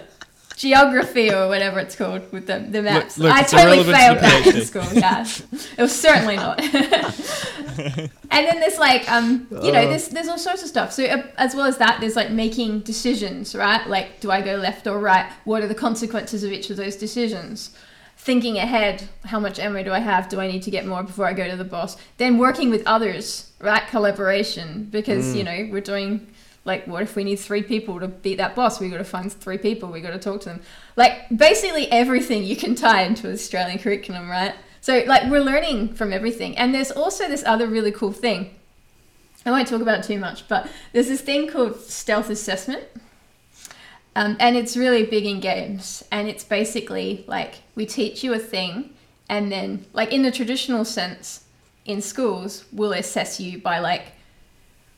Geography or whatever it's called with the, the maps. look, I totally failed that in school. Yeah, it was certainly not. and then there's like um you know Oh. there's there's all sorts of stuff. So uh, as well as that, there's like making decisions, right? Like do I go left or right? What are the consequences of each of those decisions? Thinking ahead, how much ammo do I have? Do I need to get more before I go to the boss? Then working with others, right? Collaboration, because you know we're doing like what if we need three people to beat that boss? We got to find three people. We got to talk to them. Like basically everything you can tie into an Australian curriculum, right? So like we're learning from everything, and there's also this other really cool thing. I won't talk about it too much, but there's this thing called stealth assessment. Um, and it's really big in games. And it's basically like we teach you a thing, and then, like in the traditional sense, in schools, we'll assess you by like,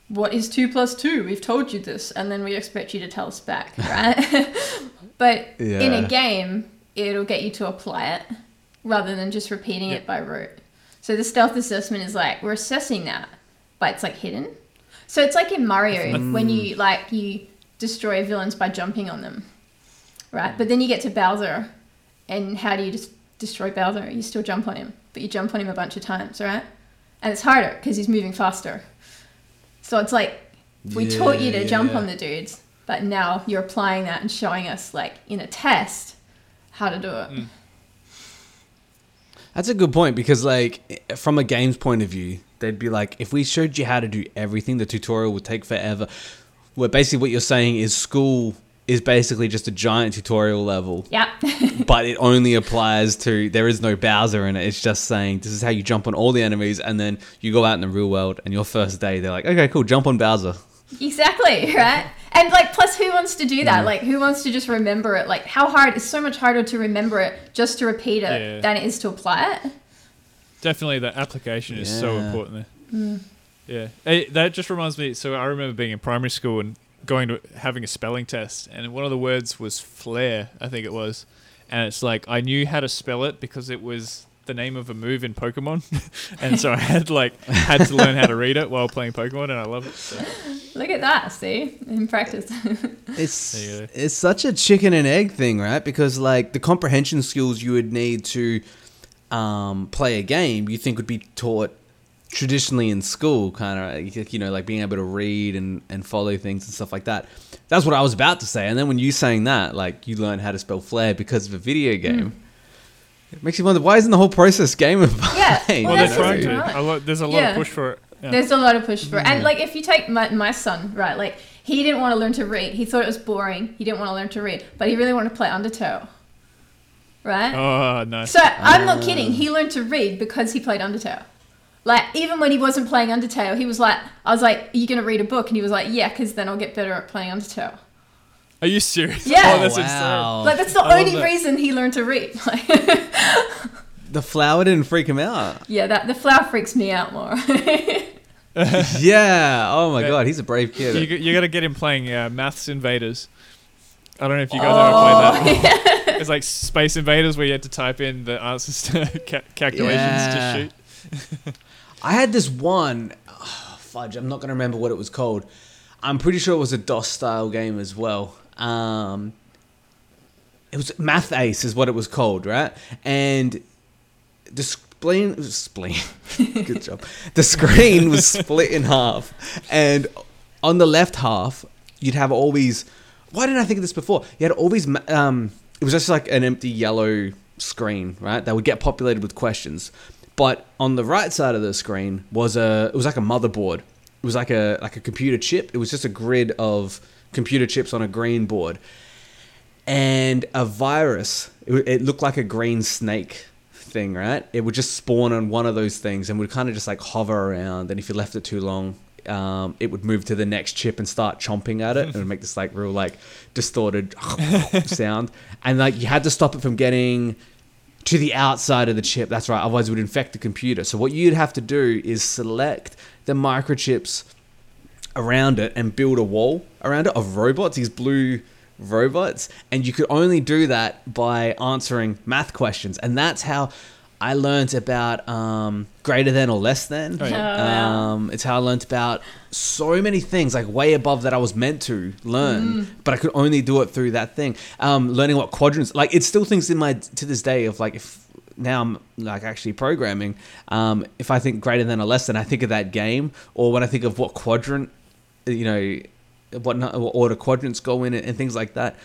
what is two plus two? We've told you this, and then we expect you to tell us back, right? but in a game, it'll get you to apply it rather than just repeating Yep. it by rote. So the stealth assessment is like we're assessing that, but it's like hidden. So it's like in Mario when you mm. like you destroy villains by jumping on them, right? Mm. But then you get to Bowser, and how do you just destroy Bowser? You still jump on him, but you jump on him a bunch of times, right? And it's harder because he's moving faster. So it's like we taught you to Yeah, jump yeah. on the dudes, but now you're applying that and showing us like in a test how to do it. Mm. That's a good point because, like, from a game's point of view, they'd be like, if we showed you how to do everything, the tutorial would take forever. Where basically what you're saying is school is basically just a giant tutorial level, Yeah. but it only applies to there is no Bowser in it. It's just saying this is how you jump on all the enemies, and then you go out in the real world, and your first day, they're like, okay, cool, jump on Bowser. Exactly, right? And like plus who wants to do that? Like who wants to just remember it? Like how hard it's so much harder to remember it just to repeat it Yeah. than it is to apply it. Definitely, the application is so important there. Mm. Yeah, Hey, that just reminds me. So I remember being in primary school and going to having a spelling test, and one of the words was flare, I think it was, and it's like I knew how to spell it because it was the name of a move in Pokemon, and so I had like had to learn how to read it while playing Pokemon, and I love it. So, Look at that, see? In practice. It's There you go. it's such a chicken and egg thing, right? Because like the comprehension skills you would need to um, play a game, you think would be taught traditionally in school, kind of you know, like being able to read and and follow things and stuff like that. That's what I was about to say, and then when you saying that, like you learn how to spell flare because of a video hmm. game. It makes you wonder why isn't the whole process gamified? Yeah, well, Well, they're trying to. A lot, there's a lot Yeah. of push for it. Yeah. There's a lot of push for it. And hmm. like if you take my, my son, right, like he didn't want to learn to read. He thought it was boring. He didn't want to learn to read. But he really wanted to play Undertale. Right? oh, nice. So I'm not ah. kidding. He learned to read because he played Undertale. Like even when he wasn't playing Undertale, he was like, I was like, "Are you gonna read a book?" And he was like, "Yeah, because then I'll get better at playing Undertale." Are you serious? Yeah. Oh, that's wow. Like that's the I only that. reason he learned to read. Like, the flower didn't freak him out. Yeah, that the flower freaks me out more. yeah. Oh my Yeah. god, he's a brave kid. g- you got to get him playing uh, Maths Invaders. I don't know if you guys ever played that. It's like Space Invaders where you had to type in the answers to ca- calculations Yeah. to shoot. I had this one. oh, fudge. I'm not gonna remember what it was called. I'm pretty sure it was a DOS style game as well. Um, it was Math Ace is what it was called, right? And the spleen, spleen, good job. The screen was split in half, and on the left half, you'd have all these. Why didn't I think of this before? You had all these. Um, it was just like an empty yellow screen, right? That would get populated with questions. But on the right side of the screen was a. It was like a motherboard. It was like a like a computer chip. It was just a grid of computer chips on a green board and a virus. It, it looked like a green snake thing, right? It would just spawn on one of those things and would kind of just like hover around. And if you left it too long, um, it would move to the next chip and start chomping at it and it would make this like real like distorted sound. And like you had to stop it from getting to the outside of the chip. That's right. Otherwise, it would infect the computer. So what you'd have to do is select the microchips around it and build a wall around it of robots, these blue robots. And you could only do that by answering math questions. And that's how I learned about um, greater than or less than. Oh, Oh, yeah. Um, it's how I learned about so many things, like way above that I was meant to learn, but I could only do it through that thing. Um, learning what quadrants, like it's still things in my to this day of like if now I'm like actually programming. Um, if I think greater than or less than, I think of that game, or when I think of what quadrant, you know, what, nu- what order quadrants go in and, and things like that.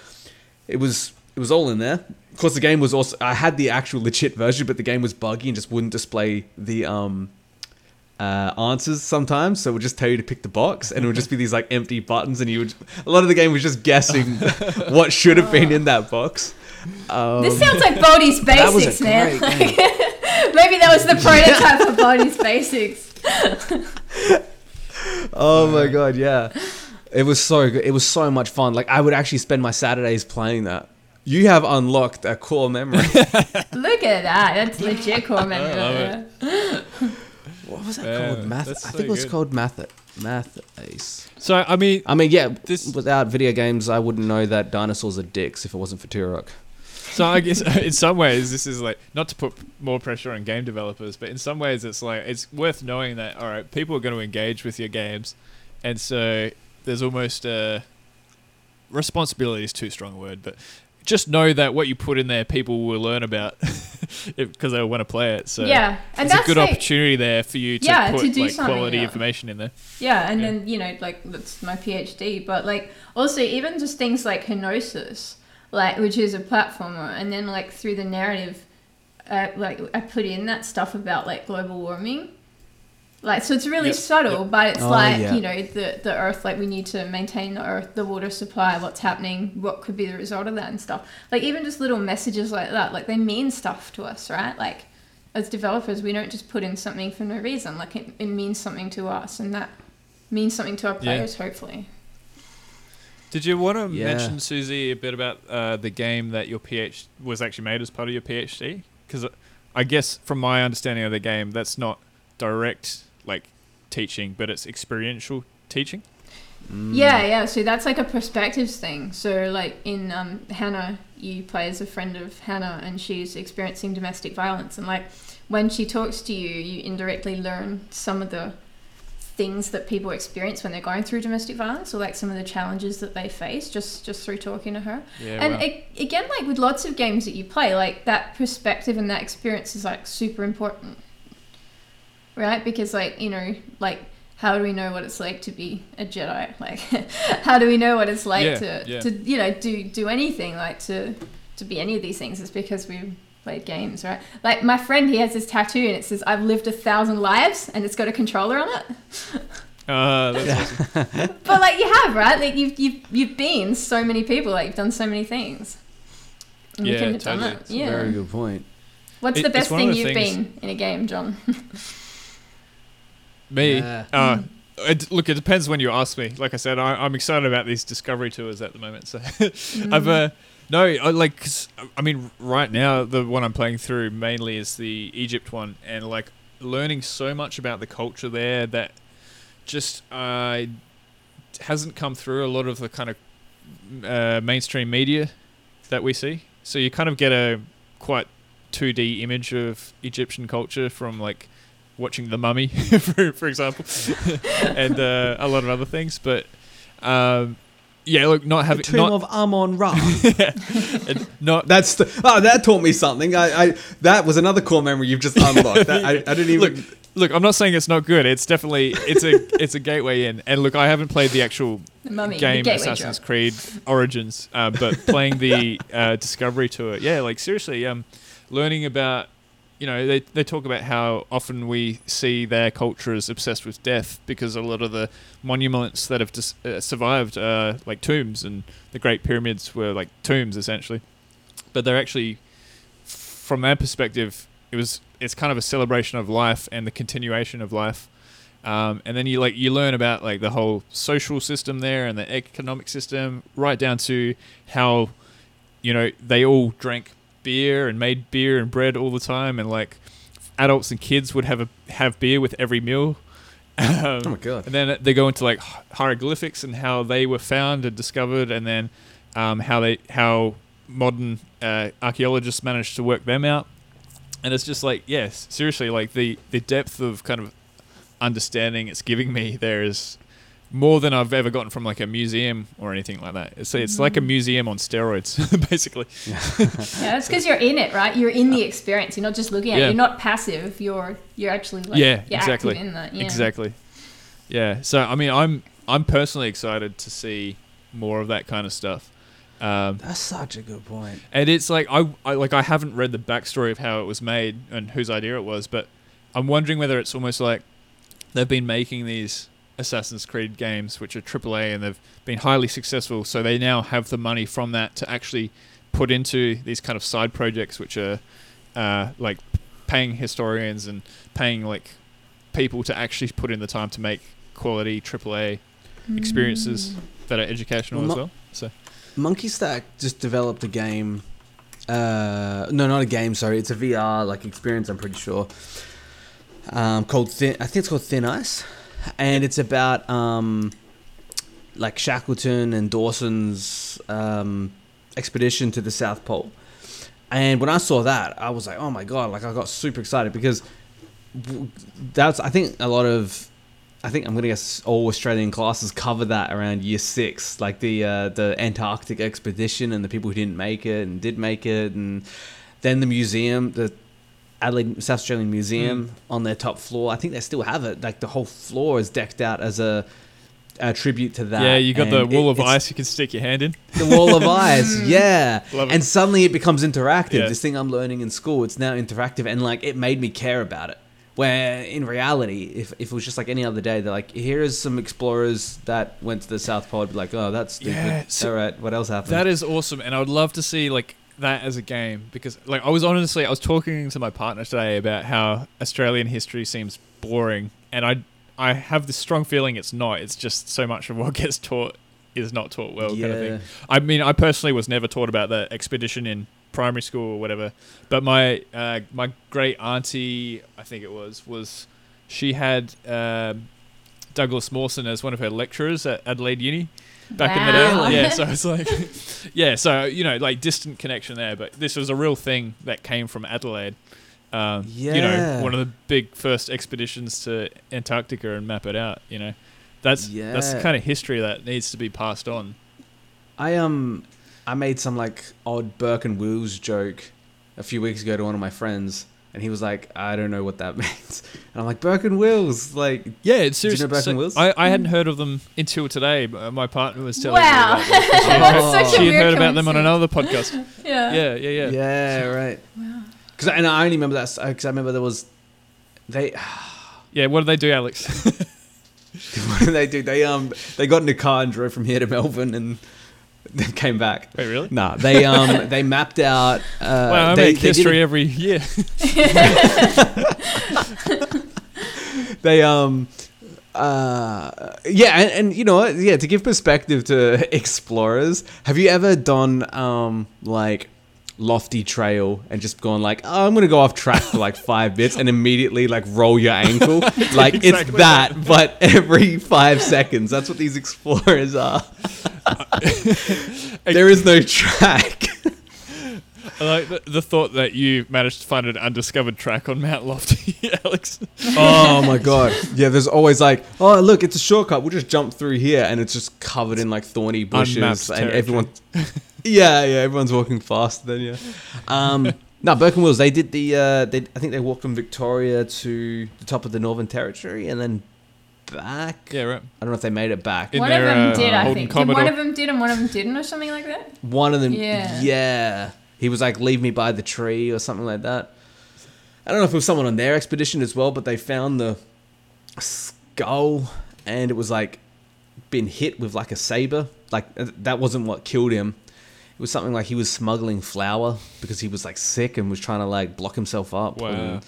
It was it was all in there. Of course, the game was also I had the actual legit version, but the game was buggy and just wouldn't display the um uh, answers sometimes. So it would just tell you to pick the box, and it would just be these like empty buttons, and you would a lot of the game was just guessing what should have been in that box. Um, this sounds like Baldi's that was a Basics, man. great game. Maybe that was the prototype for Baldi's Basics. Oh my god, yeah. It was so good. It was so much fun. Like I would actually spend my Saturdays playing that. You have unlocked a core memory. Look at that. That's legit core memory. love what was that Yeah, called? Math. that's I so think it was good. called Math. Math Ace. So I mean, I mean, yeah. This- without video games, I wouldn't know that dinosaurs are dicks if it wasn't for Turok. So I guess in some ways this is like not to put more pressure on game developers, but in some ways it's like it's worth knowing that all right, people are going to engage with your games, and so there's almost a responsibility is too strong a word, but just know that what you put in there, people will learn about because they want to play it. So yeah, and it's a good like, opportunity there for you to Yeah, put to do like quality information in there. Yeah, and Yeah. then you know, like that's my PhD, but like also even just things like Kenosis, like which is a platformer, and then like through the narrative, uh, like I put in that stuff about like global warming, like so it's really Yep, subtle, yep. but it's Oh, like yeah. you know the the Earth, like we need to maintain the Earth, the water supply, what's happening, what could be the result of that and stuff. Like even just little messages like that, like they mean stuff to us, right? Like as developers, we don't just put in something for no reason. Like it, it means something to us, and that means something to our Yeah. players, hopefully. Did you want to Yeah. mention, Susie, a bit about uh, the game that your PhD was actually made as part of your PhD? Because I guess, from my understanding of the game, that's not direct like teaching, but it's experiential teaching. Mm. Yeah, yeah. So that's like a perspectives thing. So like in um, Hannah, you play as a friend of Hannah, and she's experiencing domestic violence, and like when she talks to you, you indirectly learn some of the things that people experience when they're going through domestic violence, or like some of the challenges that they face just just through talking to her. Yeah. and wow. a- again, like with lots of games that you play, like that perspective and that experience is like super important, right? Because like you know, like how do we know what it's like to be a Jedi? Like, how do we know what it's like Yeah, to yeah. to you know do do anything like to to be any of these things? It's because we've played games, right? Like my friend, he has this tattoo and it says "I've lived a thousand lives" and it's got a controller on it. Uh, that's awesome. But like you have, right? Like you've you've you've been so many people. Like you've done so many things. And Yeah, couldn't done totally. that. It's a Yeah. very good point. What's It- the best thing the you've things- been in a game, John? Me. Yeah. Uh, it, look, it depends when you ask me. Like I said, I, I'm excited about these discovery tours at the moment. So I've uh, No, I like 'cause, I mean, right now the one I'm playing through mainly is the Egypt one, and like learning so much about the culture there that just uh, hasn't come through a lot of the kind of uh, mainstream media that we see. So you kind of get a quite 2D image of Egyptian culture from like watching The Mummy, for for example, and uh, a lot of other things. But um, yeah, look, not The having tomb not of Amon Ra. and not That's the, oh, that taught me something. I, I that was another core memory you've just unlocked. That, I, I didn't even. look. Look, I'm not saying it's not good. It's definitely it's a it's a gateway in. And look, I haven't played the actual The mummy, game gateway Assassin's drug. Creed Origins, uh, but playing the uh, Discovery to it, yeah, like seriously, um, learning about, you know, they they talk about how often we see their culture as obsessed with death because a lot of the monuments that have dis- uh, survived are like tombs, and the Great Pyramids were like tombs essentially, but they're actually, from their perspective, it was it's kind of a celebration of life and the continuation of life. Um, and then you like you learn about like the whole social system there and the economic system, right down to how, you know, they all drank beer and made beer and bread all the time, and like adults and kids would have a have beer with every meal. Um, oh my god. and then they go into like hieroglyphics and how they were found and discovered, and then um, how they how modern uh, archaeologists managed to work them out. And it's just like yes, seriously, like the the depth of kind of understanding it's giving me there is more than I've ever gotten from like a museum or anything like that. It's it's like a museum on steroids, basically. Yeah, that's because you're in it, right? You're in the experience. You're not just looking at Yeah. it. You're not passive. You're you're actually like, Yeah, you're exactly. active in that. Yeah. Exactly. Yeah. So I mean, I'm I'm personally excited to see more of that kind of stuff. Um, That's such a good point. and it's like I, I like I haven't read the backstory of how it was made and whose idea it was, but I'm wondering whether it's almost like they've been making these Assassin's Creed games, which are AAA, and they've been highly successful. So they now have the money from that to actually put into these kind of side projects, which are uh, like paying historians and paying like people to actually put in the time to make quality AAA experiences Mm. that are educational Well, as well. So Monkeystack just developed a game. Uh, no, not a game. Sorry, it's a VR like experience. I'm pretty sure. Um, called Thin. I think it's called Thin Ice, and it's about um, like Shackleton and Mawson's um, expedition to the South Pole. And when I saw that, I was like, "Oh my god!" Like I got super excited because that's. I think a lot of I think I'm gonna guess all Australian classes cover that around year six, like the uh, the Antarctic expedition and the people who didn't make it and did make it, and then the museum, the Adelaide South Australian Museum hmm. on their top floor. I think they still have it. Like the whole floor is decked out as a, a tribute to that. yeah, you got the wall it- of ice you can stick your hand in. the wall of ice yeah Love it. and suddenly it becomes interactive Yeah. this thing i'm learning in school it's now interactive and like it made me care about it where in reality if, if it was just like any other day they're like here is some explorers that went to the south pole I'd be like oh that's stupid Yeah, so all right what else happened That is awesome, and I would love to see like that as a game because like I was honestly I was talking to my partner today about how Australian history seems boring, and I I have this strong feeling it's not. It's just so much of what gets taught is not taught well, kind of Yeah. thing. I mean, I personally was never taught about the expedition in primary school or whatever, but my uh, my great auntie, I think it was, was she had um, Douglas Mawson as one of her lecturers at Adelaide Uni back in the day. Yeah, so it's like, yeah, so you know, like distant connection there, but this was a real thing that came from Adelaide. Um, You know, one of the big first expeditions to Antarctica and map it out. You know, that's that's the kind of history that needs to be passed on. i um i made some like odd burke and wills joke a few weeks ago to one of my friends and he was like i don't know what that means and i'm like burke and wills like Yeah, it's Do you know seriously. Burke so and Wills? I, I hadn't heard of them until today. But uh, my partner was telling Wow. me about them. That's such a She had weird heard about them on another podcast. Yeah. Yeah, yeah, yeah. yeah right Wow. Because and I only remember that because I remember there was they Yeah, what did they do, Alex? what did they do? They um they got in a car and drove from here to Melbourne and then came back. Wait, really? Nah, they um they mapped out. Uh, wow, I they, make they history it- every year. They um uh, yeah, and, and you know? Yeah, to give perspective to explorers, have you ever done um like lofty trail and just gone like, oh, I'm gonna go off track for like five bits and immediately like roll your ankle? like it's that, but every five seconds. That's what these explorers are. there is no track. I like the, the thought that you managed to find an undiscovered track on Mount Lofty, Alex. oh my god. Yeah, there's always like, oh look, it's a shortcut. We'll just jump through here, and it's just covered in like thorny bushes, and everyone. yeah, yeah, everyone's walking faster than you. Um, no, Burke and Wills. They did the. Uh, they I think they walked from Victoria to the top of the Northern Territory, and then back. Yeah, right. I don't know if they made it back. In one their, of them uh, did, I Holden think. Did Commodore. one of them did and one of them didn't, or something like that. One of them. Yeah. Yeah. He was like, leave me by the tree or something like that. I don't know if it was someone on their expedition as well, but they found the skull and it was like been hit with like a saber. Like uh, that wasn't what killed him. It was something like he was smuggling flour because he was like sick and was trying to like block himself up. Wow. And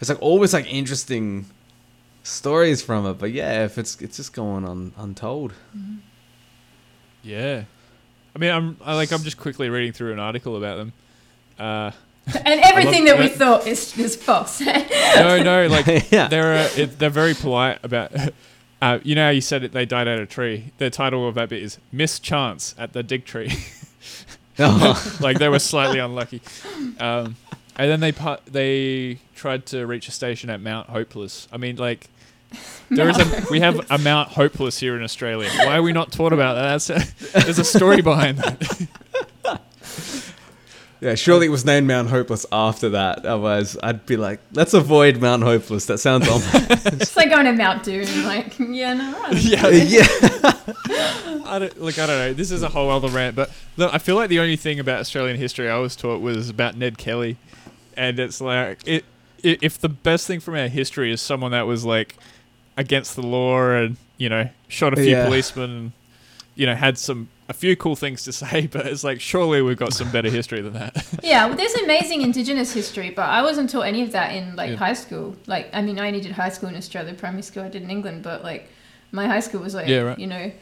It's like always like interesting stories from it, but yeah, if it's it's just going on untold. Yeah. I mean, I'm I, like I'm just quickly reading through an article about them. Uh, And everything that we that. thought is, is false. no, no, like Yeah. they're uh, it, they're very polite about. Uh, you know how you said it? They died out of a tree. The title of that bit is Miss Chance at the Dig Tree." Oh. like they were slightly unlucky. Um, and then they pu- they tried to reach a station at Mount Hopeless. I mean, like there is a we have a Mount Hopeless here in Australia. Why are we not taught about that? That's a, there's a story behind that. Yeah, surely it was named Mount Hopeless after that. Otherwise, I'd be like, let's avoid Mount Hopeless. That sounds on. it's like going to Mount Doom. Like, yeah, no, I don't yeah, yeah. I don't look. I don't know. This is a whole other rant, but look, I feel like the only thing about Australian history I was taught was about Ned Kelly, and it's like it. i if the best thing from our history is someone that was like against the law and you know shot a few Yeah. policemen, and, you know had some a few cool things to say, but it's like surely we've got some better history than that. Yeah, well, there's amazing Indigenous history, but I wasn't taught any of that in like Yeah. high school. Like, I mean, I only did high school in Australia, primary school I did in England, but like, my high school was like, Yeah, right. you know,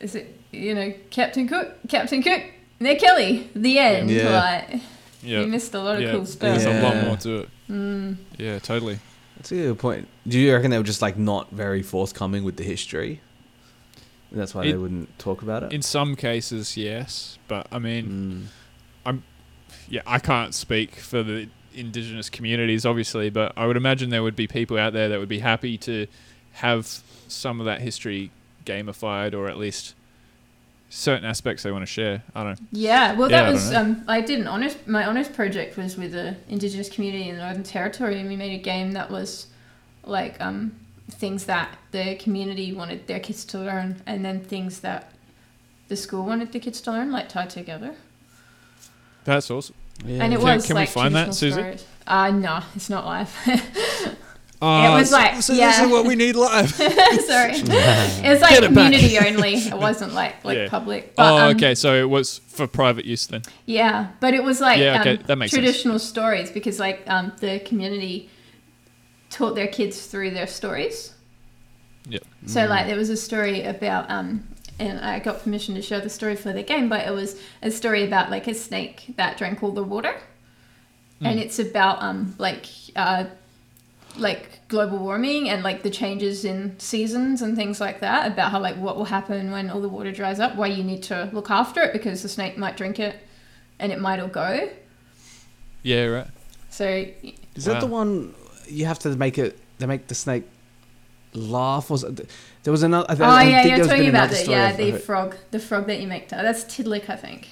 is it you know Captain Cook, Captain Cook, Ned Kelly, the end. Yeah. Like, yeah, you missed a lot of yeah. cool There's stuff. a lot more to it. Mm. Yeah, totally. That's a good point. Do you reckon they were just like not very forthcoming with the history? And that's why they wouldn't talk about it. In some cases, yes, but I mean. Mm. yeah, I can't speak for the indigenous communities, obviously, but I would imagine there would be people out there that would be happy to have some of that history gamified, or at least certain aspects they want to share. I don't know. Yeah, well, Yeah, that don't was know. um, I did an honors. My honors project was with the Indigenous community in the Northern Territory, and we made a game that was like um, things that the community wanted their kids to learn, and then things that the school wanted the kids to learn, like tied together. That's awesome. Yeah. And it Can- was can we like find that, traditional Susie? stories. Uh no, it's not live. Oh, was like- so yeah. this is what we need live. Sorry, it was like Get it back. community only. It wasn't like like Yeah. public. But, oh, um, okay. So it was for private use then. Yeah, but it was like Yeah, okay, um, that makes sense. traditional stories because like um, the community taught their kids through their stories. Yep. So like there was a story about um, and I got permission to share the story for the game, but it was a story about like a snake that drank all the water, and Mm. it's about um like uh like global warming and like the changes in seasons and things like that about how like what will happen when all the water dries up why you need to look after it because the snake might drink it and it might all go Yeah, right. so Is that the one you have to make it? They make the snake laugh. Was there was another? I, oh I yeah think you're talking about another the yeah the heard. frog the frog that you make that's Tiddalik i think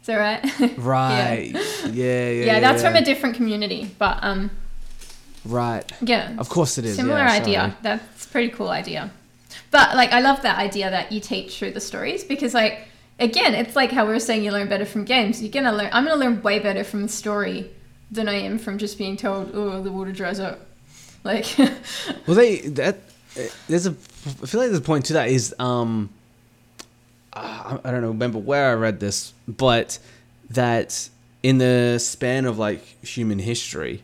is that right Right. Yeah. Yeah. yeah, that's from a different community but um Right. yeah Of course it is. similar yeah, idea sorry. that's a pretty cool idea but like i love that idea that you teach through the stories because like again it's like how we were saying you learn better from games you're gonna learn i'm gonna learn way better from a story than i am from just being told oh the water dries up like Well, they that there's a. I feel like there's a point to that is um. I I don't know. Remember where I read this, but that in the span of like human history,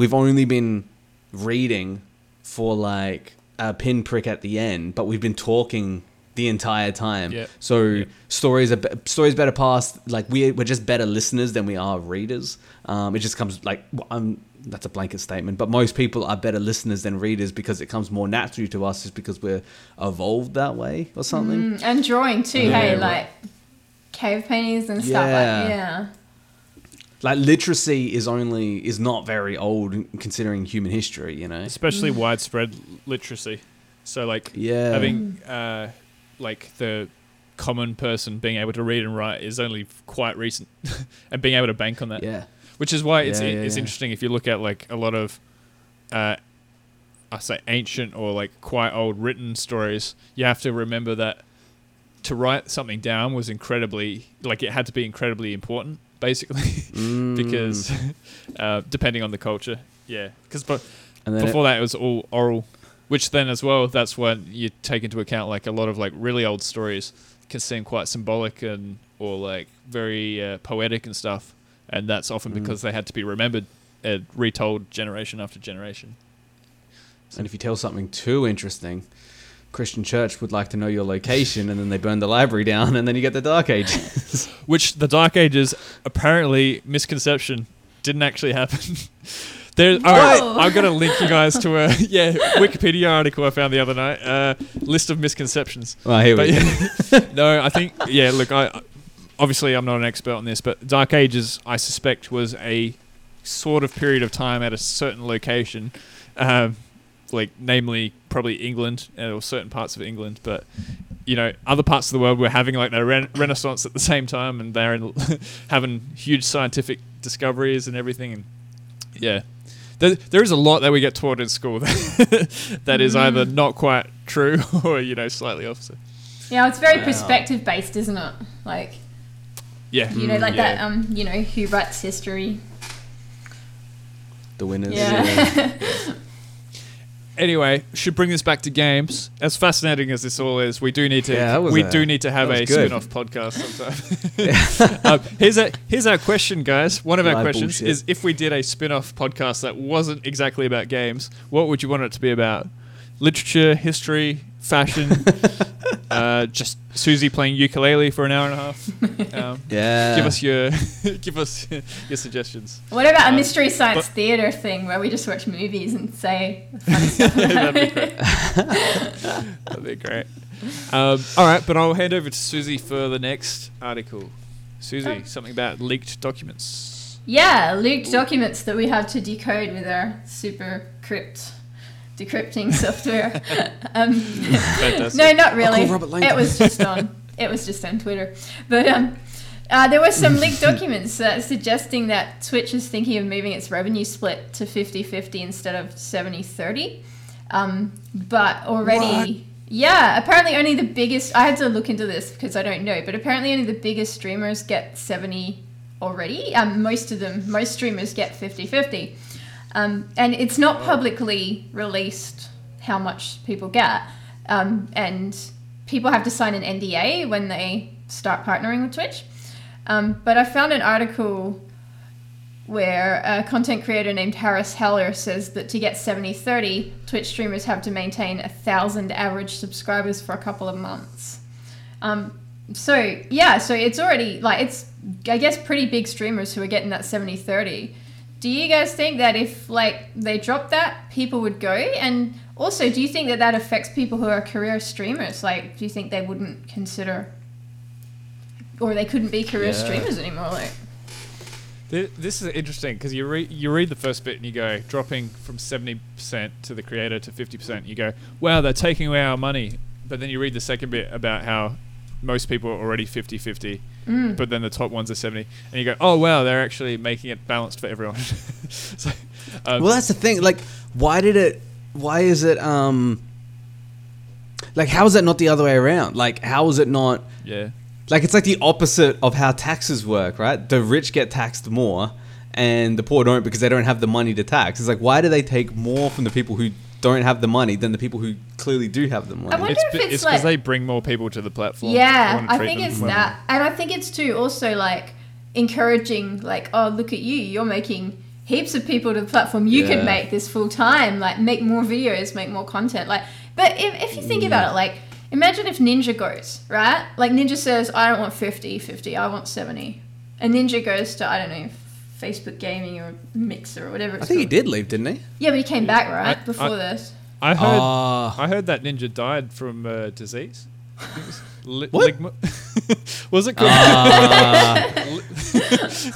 we've only been reading for like a pinprick at the end, but we've been talking the entire time. Yeah. So Yeah. stories are be- stories better passed. Like we we're just better listeners than we are readers. Um, it just comes like w- I'm. That's a blanket statement, but most people are better listeners than readers because it comes more naturally to us, just because we're evolved that way or something. Mm, and drawing too. Yeah, hey, right. like cave paintings and stuff. Yeah. Like, yeah. Like literacy is only is not very old considering human history. You know. especially widespread literacy. So like Yeah. having uh, like the common person being able to read and write is only quite recent, and being able to bank on that. Yeah. Which is why it's Yeah, yeah, it's yeah. interesting if you look at like a lot of, uh, I say ancient or like quite old written stories. You have to remember that to write something down was incredibly like it had to be incredibly important, basically, Mm. because uh, depending on the culture, yeah. Because but then it- before that it was all oral which then as well that's when you take into account like a lot of like really old stories can seem quite symbolic and or like very uh, poetic and stuff and that's often Mm. because they had to be remembered and retold generation after generation And if you tell something too interesting, Christian Church would like to know your location, and then they burn the library down, and then you get the Dark Ages. which the dark ages apparently misconception didn't actually happen there all right Whoa. I'm gonna link you guys to a yeah wikipedia article i found the other night uh, list of misconceptions well, here But we go. yeah, no, I think yeah. Look, I obviously I'm not an expert on this, but Dark Ages I suspect was a sort of period of time at a certain location, um, like namely probably England uh, or certain parts of England, but you know other parts of the world were having like their ren- renaissance at the same time, and they're in, having huge scientific discoveries and everything, and yeah. There, there is a lot that we get taught in school that, that is either not quite true or you know slightly opposite. Yeah, it's very Wow. perspective based, isn't it? Like Yeah, you know, like Mm, yeah. that. Um, you know, who writes history? the winners. Yeah. Anyway, should bring this back to games. As fascinating as this all is, we do need to. Yeah, we a- do need to have a spin-off podcast sometime. um, here's a here's our question, guys. One of our questions bullshit. is: if we did a spin-off podcast that wasn't exactly about games, what would you want it to be about? Literature, history, fashion. uh, just Susie playing ukulele for an hour and a half. Um, Yeah. give us your give us your suggestions. what about a Um, mystery science theater thing where we just watch movies and say funny stuff? That'd be great. That'd be great. Um, all right, but I'll hand over to Susie for the next article. Susie, Oh. something about leaked documents. Yeah, leaked documents that we have to decode with our super crypt decrypting software. um, no, not really. call Robert Langdon. It was just on. It was just on Twitter, but um, uh, there were some leaked documents uh, suggesting that Twitch is thinking of moving its revenue split to 50-50 instead of 70-30. Um, but already, yeah, apparently only the biggest. I had to look into this because I don't know, but apparently only the biggest streamers get 70 already. Um, most of them, most streamers get 50-50. Um, and it's not publicly released how much people get. Um, and people have to sign an NDA when they start partnering with Twitch. Um, but I found an article where a content creator named Harris Heller says that to get 70 30, Twitch streamers have to maintain a thousand average subscribers for a couple of months. Um, so, yeah, so it's already like it's, I guess, pretty big streamers who are getting that 70 30. Do you guys think that if like they dropped that, people would go? And also, do you think that that affects people who are career streamers? Like, do you think they wouldn't consider, or they couldn't be career Yeah. streamers anymore? Like, This is interesting because you read you read the first bit and you go dropping from seventy percent to the creator to fifty percent. You go, wow, they're taking away our money. But then you read the second bit about how most people are already 50-50, mm. but then the top ones are seventy, and you go, oh wow, they're actually making it balanced for everyone. so, um, Well, that's the thing. Like, why did it? Why is it? Um, like, how is it not the other way around? Like, how is it not? yeah. Like, it's like the opposite of how taxes work, right? The rich get taxed more, and the poor don't because they don't have the money to tax. It's like, why do they take more from the people who don't have the money than the people who clearly do have the money? I wonder It's if it's it's because like- they bring more people to the platform. Yeah, I think it's well. that, and I think it's too also like encouraging, like, oh, look at you, you're making heaps of people to the platform. You Yeah. can make this full time, like, make more videos, make more content. Like, But if, if you think about it, like, imagine if Ninja goes, right? Like, Ninja says, I don't want 50, 50, I want 70. And Ninja goes to, I don't know, Facebook Gaming or Mixer or whatever I it's think he did leave, didn't he? Yeah, but he came back, right? I- Before I- this. I heard. Ah. I heard that ninja died from uh, disease. I was li- What? ligma- was it called? Ah.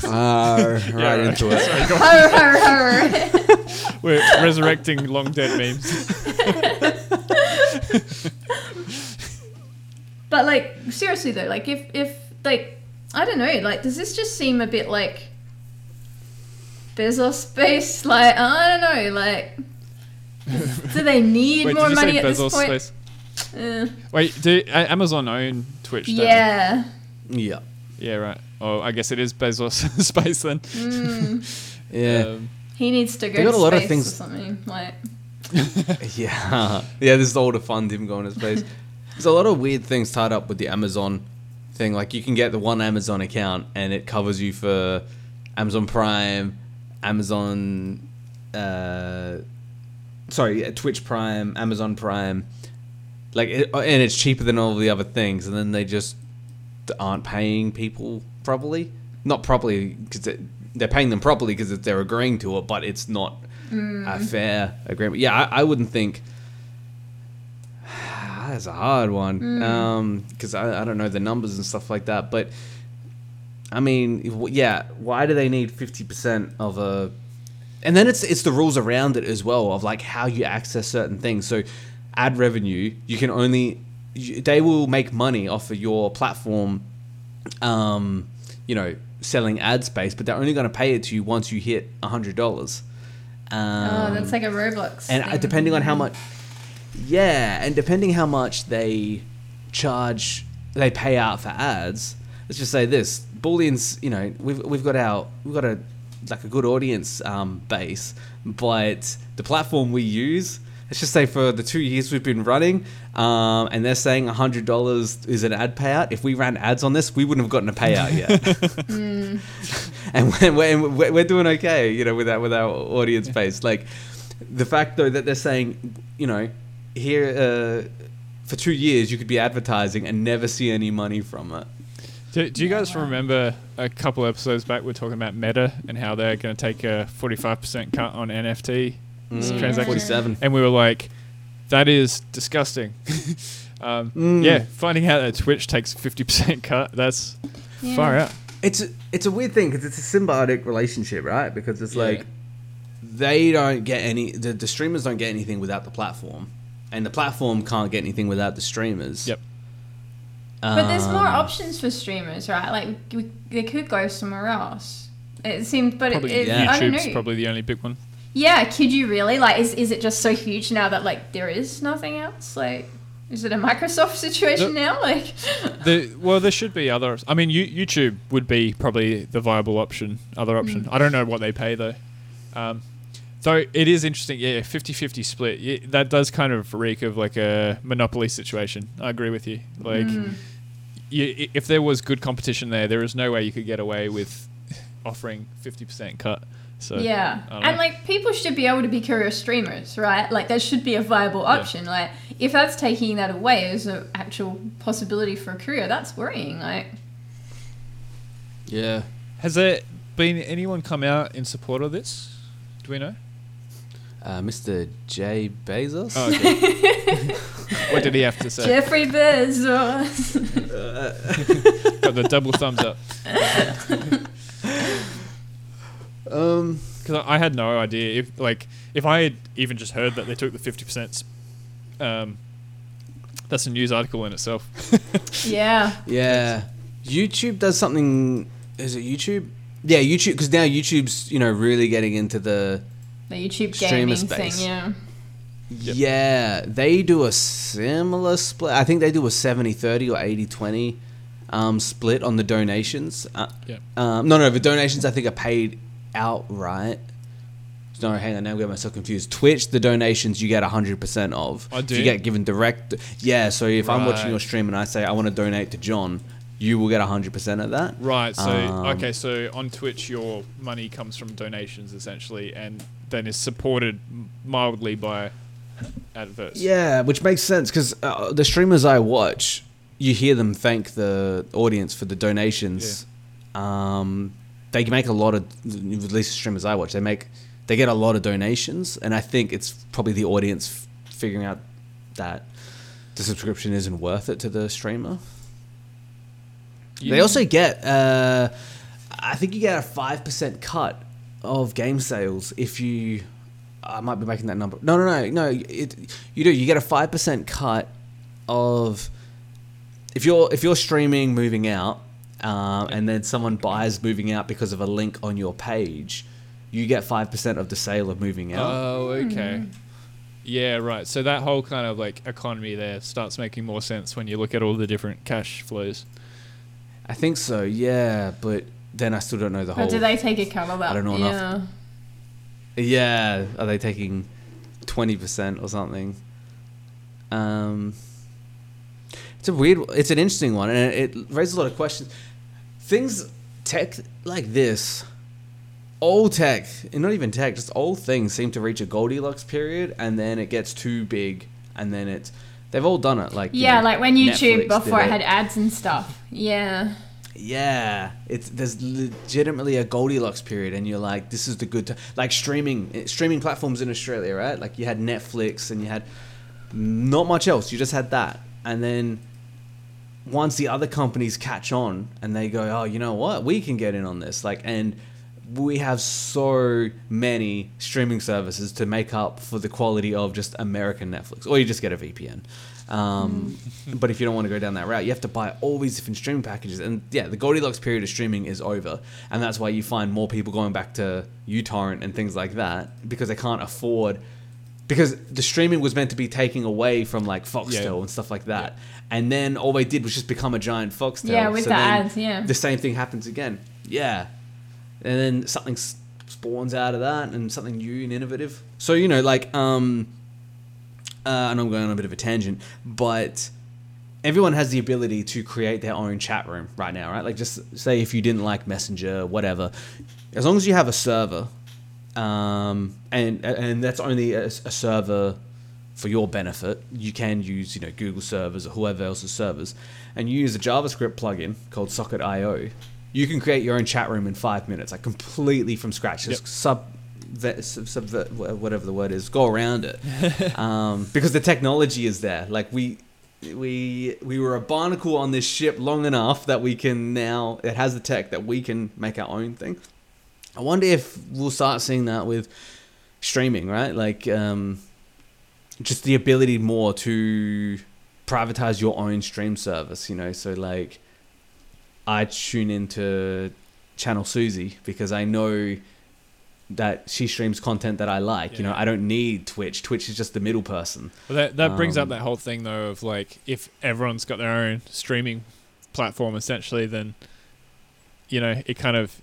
Ah, right right. into it. Har, har, har. We're resurrecting long dead memes. But like seriously though, like if if like I don't know, like does this just seem a bit like Bezos space? Like I don't know, like do they need Wait, more money say at this point? space? Eh, Wait, do A- Amazon own Twitch? don't they? yeah. Yeah. Yeah, right. Oh, I guess it is Bezos space then. Mm, Yeah. Um, he needs to go They got to a lot of things- or something. Like Yeah, yeah. This is all to fund him going to space. There's a lot of weird things tied up with the Amazon thing. Like you can get the one Amazon account and it covers you for Amazon Prime, Amazon, uh, sorry, Twitch Prime, Amazon Prime. Like, it, uh, and it's cheaper than all the other things. And then they just aren't paying people properly. Not properly because they're paying them properly because they're agreeing to it, but it's not a mm. fair agreement. Yeah, I, I wouldn't think. That's a hard one mm. um, because I, I don't know the numbers and stuff like that. But I mean, yeah, why do they need fifty percent of a? And then it's it's the rules around it as well of like how you access certain things. So ad revenue, you can only they will make money off of your platform. Um, you know, selling ad space, but they're only going to pay it to you once you hit a hundred dollars. Um, oh, that's like a Roblox. and uh, thing. depending on how much yeah and depending how much they charge they pay out for ads let's just say this booleans you know we've, we've got our we've got a like a good audience um, base but the platform we use let's just say for the two years we've been running um, and they're saying $100 is an ad payout if we ran ads on this we wouldn't have gotten a payout yet and we're, we're, doing okay, you know, with our with our audience base. Like the fact though that they're saying, you know, here uh, for two years you could be advertising and never see any money from it. Do, do you guys remember a couple episodes back we are talking about Meta and how they're going to take a 45% cut on NFT Mm, transactions? 47. And we were like, that is disgusting. um, Mm. Yeah, finding out that Twitch takes 50% cut, that's Yeah. far out. It's a, it's a weird thing because it's a symbiotic relationship, right? Because it's Yeah. like they don't get any the, the streamers don't get anything without the platform, and the platform can't get anything without the streamers. Yep. But there's more Um, options for streamers, right? Like we, they could go somewhere else. It seems, but it, Probably it, yeah. I don't YouTube's know. probably the only big one. Yeah, could you really? Like, is is it just so huge now that like there is nothing else? Like, is it a Microsoft situation The- now? Like, The, well, there should be other. I mean, you, YouTube would be probably the viable option, other option. I don't know what they pay though. Um, though it is interesting, yeah, 50-50 split. Yeah, that does kind of reek of like a monopoly situation. I agree with you. Like, you, if there was good competition there, there is no way you could get away with offering fifty percent cut. So yeah, and like people should be able to be career streamers, right? Like, that should be a viable option. Like, if that's taking that away as an actual possibility for a career, that's worrying. Like, Yeah. has there been anyone come out in support of this? Do we know? Uh, Mr. J Bezos. Oh, okay. what did he have to say? Jeffrey Bezos. Got the double thumbs up. Um. Because I I had no idea if like if I had even just heard that they took the fifty percent, um, that's a news article in itself. yeah. Yeah. YouTube does something. Is it YouTube? Yeah, YouTube. Because now YouTube's you know really getting into the. The YouTube Streamer gaming space. thing, yeah. Yep. Yeah, they do a similar split. I think they do a 70-30 or 80-20 um, split on the donations. Uh, Yep. um, no, no, the donations I think are paid outright. No, hang on, now I'm getting myself confused. Twitch, the donations you get 100% of. I do you you? get given direct. Yeah, so if I'm watching your stream and I say I want to donate to John, you will get 100% of that. Right. So Um, okay. So on Twitch, your money comes from donations essentially, and then is supported mildly by adverts. Yeah, which makes sense because uh, the streamers I watch, you hear them thank the audience for the donations. Yeah. Um, they make a lot of, at least the streamers I watch, they make, they get a lot of donations, and I think it's probably the audience f- figuring out that the subscription isn't worth it to the streamer. They also get, uh, I think you get a five percent cut of game sales if you. I might be making that number. No, no, no, no. It, you do. You get a five percent cut of if you're if you're streaming moving out, um, and then someone buys moving out because of a link on your page, you get five percent of the sale of moving out. Oh, okay. Yeah, right. So that whole kind of like economy there starts making more sense when you look at all the different cash flows. I think so. Yeah, but then I still don't know the whole. Do they take a cut of that? I don't know yeah. enough. Yeah, are they taking twenty percent or something? Um, it's a weird. It's an interesting one, and it, it raises a lot of questions. Things tech like this, old tech, and not even tech, just old things seem to reach a Goldilocks period, and then it gets too big, and then it's. They've all done it, like you Yeah, know, like when YouTube Netflix before did it had ads and stuff. Yeah. yeah, it's there's legitimately a Goldilocks period, and you're like, this is the good time. Like streaming, streaming platforms in Australia, right? Like you had Netflix, and you had not much else. You just had that, and then once the other companies catch on, and they go, oh, you know what, we can get in on this, like, and we have so many streaming services to make up for the quality of just American Netflix, or you just get a VPN. Um, but if you don't want to go down that route, you have to buy all these different streaming packages. And yeah, the Goldilocks period of streaming is over, and that's why you find more people going back to uTorrent and things like that because they can't afford. Because the streaming was meant to be taking away from like Foxtel Yeah. and stuff like that, and then all they did was just become a giant Foxtel. Yeah, with the ads, yeah. the same thing happens again. Yeah, and then something spawns out of that, and something new and innovative. So you know, like, um, uh, and I'm going on a bit of a tangent, but everyone has the ability to create their own chat room right now, right? Like, just say if you didn't like Messenger, whatever, as long as you have a server, um, and and that's only a, a server for your benefit. You can use you know Google servers or whoever else's servers, and you use a JavaScript plugin called Socket.io. You can create your own chat room in five minutes, like completely from scratch. Just Yep. sub, vet, sub, subvert, whatever the word is, go around it, um, because the technology is there. Like we. We we were a barnacle on this ship long enough that we can now it has the tech that we can make our own thing. I wonder if we'll start seeing that with streaming, right? Like, um, just the ability more to privatize your own stream service, you know? So, like, I tune into Channel Susie because I know that she streams content that I like. You know, I don't need Twitch. Twitch is just the middle person. Well, that that brings up Um, that whole thing though of like if everyone's got their own streaming platform essentially, then you know it kind of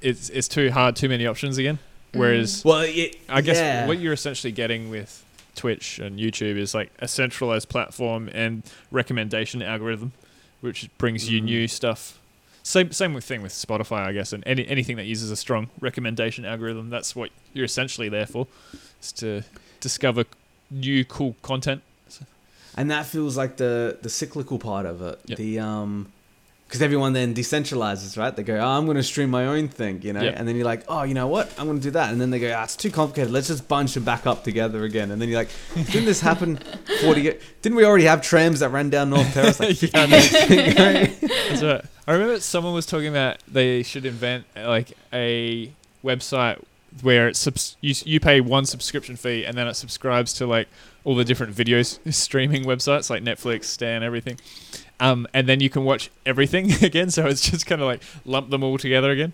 it's it's too hard, too many options again. Whereas Well, it, I guess yeah. what you're essentially getting with Twitch and YouTube is like a centralized platform and recommendation algorithm, which brings you Mhm. new stuff. Same same with thing with Spotify, I guess, and any anything that uses a strong recommendation algorithm. That's what you're essentially there for, is to discover new cool content. and that feels like the the cyclical part of it. Yep. The um, because everyone then decentralizes, right? They go, oh, I'm going to stream my own thing, you know, Yep. and then you're like, oh, you know what? I'm going to do that, and then they go, ah, it's too complicated. Let's just bunch them back up together again, and then you're like, didn't this happen 40? ye- Didn't we already have trams that ran down North Terrace like Yeah, years? That's right. I remember someone was talking about they should invent like a website where it's subs- you, you pay one subscription fee and then it subscribes to like all the different video streaming websites like Netflix, Stan, everything. Um, and then you can watch everything again. So it's just kind of like lump them all together again.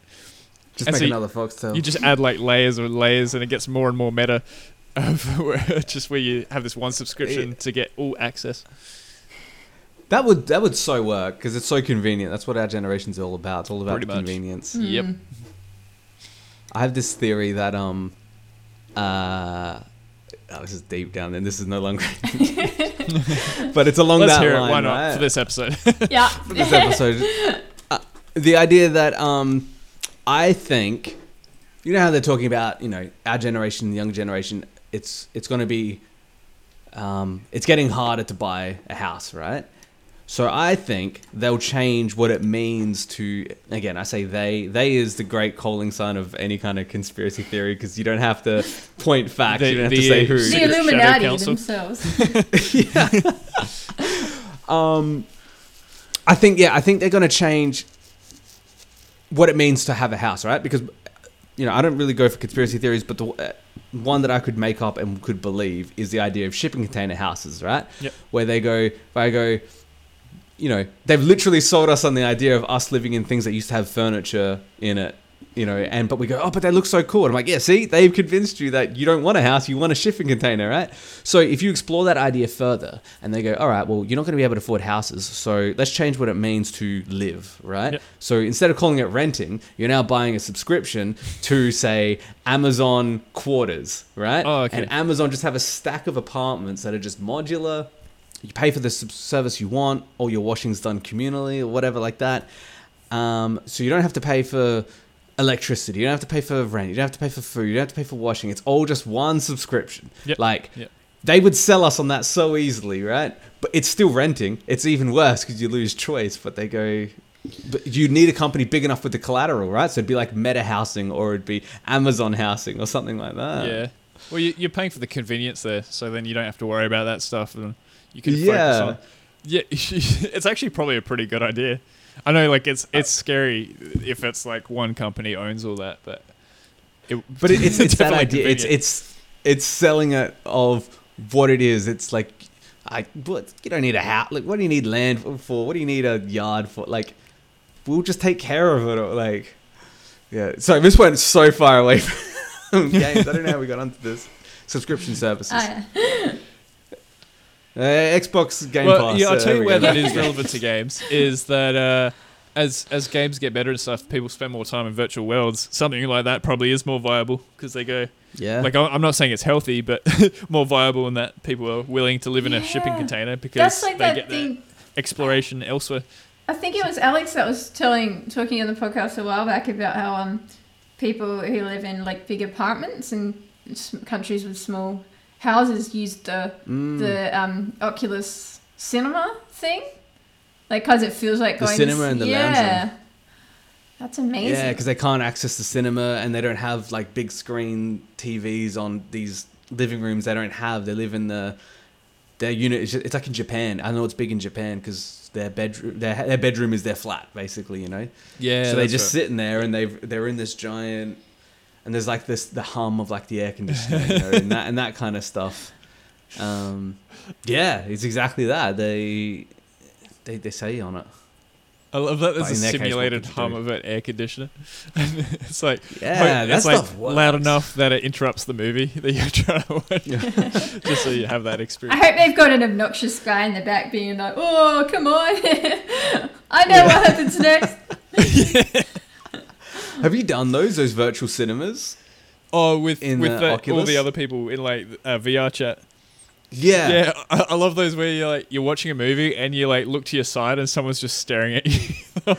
Just And make so you- another Foxtel. You just add like layers or layers, and it gets more and more meta. Of just where you have this one subscription to get all access. that would that would so work because it's so convenient. That's what our generation's all about. It's all about Pretty much. convenience. Yep. Mm. I have this theory that um uh oh, this is deep down and this is no longer but it's along Let's that hear line it. Why not right? for this episode? Yeah. For this episode uh, the idea that um I think you know how they're talking about you know our generation the young generation it's it's going to be um, it's getting harder to buy a house, right? So I think they'll change what it means to. Again, I say they. They is the great calling sign of any kind of conspiracy theory because you don't have to point facts. The- you don't have to say who. The Secret Illuminati Council. themselves. Um, I think yeah, I think they're going to change what it means to have a house, right? Because you know, I don't really go for conspiracy theories, but the uh, one that I could make up and could believe is the idea of shipping container houses, right? Yep. Where they go, where I go, you know, they've literally sold us on the idea of us living in things that used to have furniture in it. You know, and but we go, oh, but they look so cool. And I'm like, yeah, see, they've convinced you that you don't want a house, you want a shipping container, right? So if you explore that idea further, and they go, all right, well, you're not going to be able to afford houses, so let's change what it means to live, right? Yep. So instead of calling it renting, you're now buying a subscription to say Amazon quarters, right? Oh, okay. And Amazon just have a stack of apartments that are just modular. You pay for the service you want, or your washing's done communally, or whatever like that. Um, so you don't have to pay for electricity. You don't have to pay for rent. You don't have to pay for food. You don't have to pay for washing. It's all just one subscription. Yep. Like Yep. they would sell us on that so easily, right? But it's still renting. It's even worse because you lose choice. But they go, but you need a company big enough with the collateral, right? So it'd be like Meta Housing or it'd be Amazon Housing or something like that. yeah. Well, you, you're paying for the convenience there, so then you don't have to worry about that stuff, and you can focus Yeah. on. Yeah, it's actually probably a pretty good idea. I know, like it's it's uh, scary if it's like one company owns all that, but it, But it, it's, it's that idea. It's convenient. it's it's selling it of what it is. It's like, I what you don't need a house. Like, what do you need land for? What do you need a yard for? Like, we'll just take care of it. Or like, yeah. So this went so far away from games. I don't know how we got onto this. Subscription services. Oh, yeah. Uh, Xbox Game well, Pass. yeah, I'll uh, tell you where go. that is relevant to games is that uh, as as games get better and stuff, people spend more time in virtual worlds. Something like that probably is more viable because they go Yeah. like I- I'm not saying it's healthy, but more viable in that people are willing to live in a shipping container because like they get their thing. exploration elsewhere. I think it was Alex that was telling, talking on the podcast a while back about how um, people who live in like big apartments in s- countries with small houses use the Mm. the um, Oculus Cinema thing, like because it feels like going to The going cinema to, and the yeah. lounge room. That's amazing. Yeah, because they can't access the cinema and they don't have like big screen TVs on these living rooms. They don't have. They live in the their unit. It's, just, it's like in Japan. I know it's big in Japan because their bedroom their their bedroom is their flat basically. You know. Yeah, so they just sit in there and they they're in this giant and there's like this the hum of like the air conditioning you know, and that and that kind of stuff. Um, yeah, it's exactly that. They they they say on it. I love that there's But a in their case, simulated hum do? of an air conditioner. it's like Yeah, it's that like stuff works. loud enough that it interrupts the movie that you're trying to watch, just so you have that experience. I hope they've got an obnoxious guy in the back being like, "Oh, come on! I know what happens next." Have you done those those virtual cinemas? Oh, with In with the the, all the other people in like uh, VR chat. Yeah. Yeah, I, I love those where you're like you're watching a movie and you like look to your side and someone's just staring at you. oh,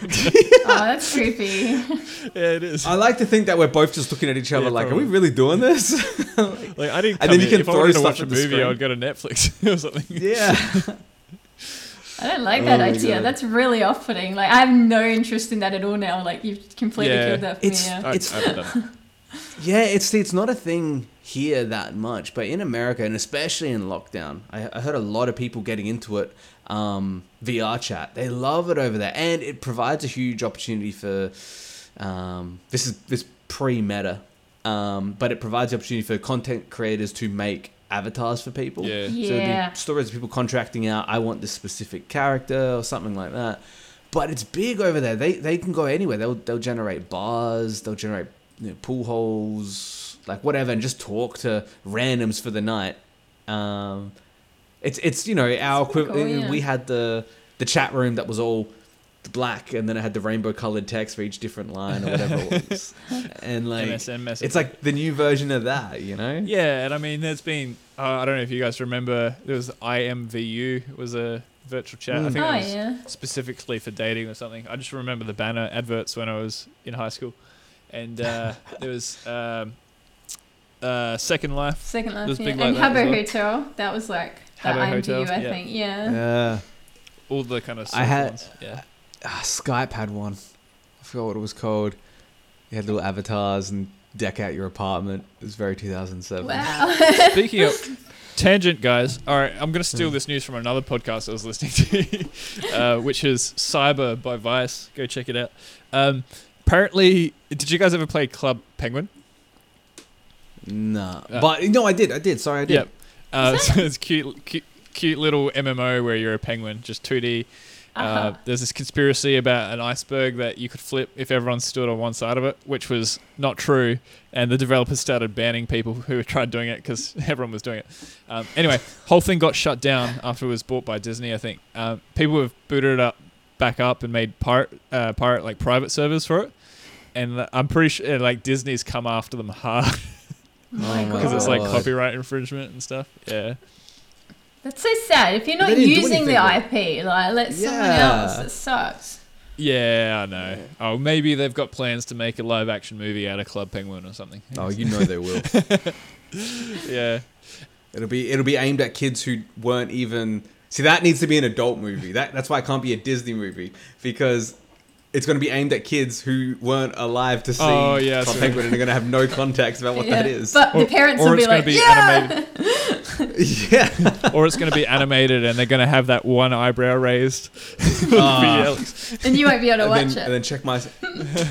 that's creepy. yeah, it is. I like to think that we're both just looking at each other Yeah, like, are we really doing this? Like I didn't. And come then you here- can if I throw to stuff watch a at the movie, screen. I would go to Netflix or something. yeah. I don't like Oh that my idea. That's really off-putting. Like I have no interest in that at all now. Like you've completely Yeah. killed that for It's- me. Now. I, It's- I haven't done it. Yeah, it's it's not a thing here that much, but in America and especially in lockdown, I, I heard a lot of people getting into it. Um, VR chat, they love it over there, and it provides a huge opportunity for. Um, this is this pre-meta, um, but it provides the opportunity for content creators to make avatars for people. Yeah. So it'd Yeah. be stories of people contracting out, I want this specific character or something like that. But it's big over there. They they can go anywhere. They'll they'll generate bars. They'll generate you know, pool holes, like whatever, and just talk to randoms for the night. Um, it's it's you know our pretty cool, yeah. We had the the chat room that was all black, and then it had the rainbow colored text for each different line or whatever it was, and like MSN message. it's like the new version of that, you know? Yeah, and I mean, there's been. Uh, I don't know if you guys remember. There was IMVU. It was a virtual chat. I Mm. think oh it was yeah. specifically for dating or something. I just remember the banner adverts when I was in high school, and uh, there was um, uh, Second Life. Second Life, There's yeah. big like and that Habbo well. Hotel. That was like the Habbo IMDb, Hotel, I yeah. think. Yeah. Yeah. All the kind of. I had- ones. Yeah. Ah, Skype had one. I forgot what it was called. You had little avatars and deck out your apartment. It was very 2007. Wow. Speaking of tangent, guys. All right, I'm going to steal Hmm. this news from another podcast I was listening to, uh, which is Cyber by Vice. Go check it out. Um, apparently, did you guys ever play Club Penguin? Nah. Uh, but no, I did. I did. Sorry, I did. Yep. Uh, so it's cute, cute, cute little MMO where you're a penguin, just 2D. Uh, Uh-huh. there's this conspiracy about an iceberg that you could flip if everyone stood on one side of it, which was not true. And the developers started banning people who tried doing it because everyone was doing it. Um, anyway, whole thing got shut down after it was bought by Disney. I think um, people have booted it up, back up, and made pirate, uh, pirate like private servers for it. And uh, I'm pretty sure like Disney's come after them hard Oh my Oh because it's like copyright infringement and stuff. Yeah. That's so sad. If you're not they didn't do using the IP, like let someone Yeah. else. That sucks. Yeah, I know. Oh, maybe they've got plans to make a live action movie out of Club Penguin or something. Oh, you know they will. yeah. It'll be it'll be aimed at kids who weren't even. See, that needs to be an adult movie. That that's why it can't be a Disney movie because it's going to be aimed at kids who weren't alive to see Oh, yeah, Club Penguin and are going to have no context about what Yeah. that is. But Or- the parents or will be it's gonna like, be yeah. animated. yeah. Or it's going to be animated and they're going to have that one eyebrow raised. Ah. and you won't be able to and, watch then, it. and then check my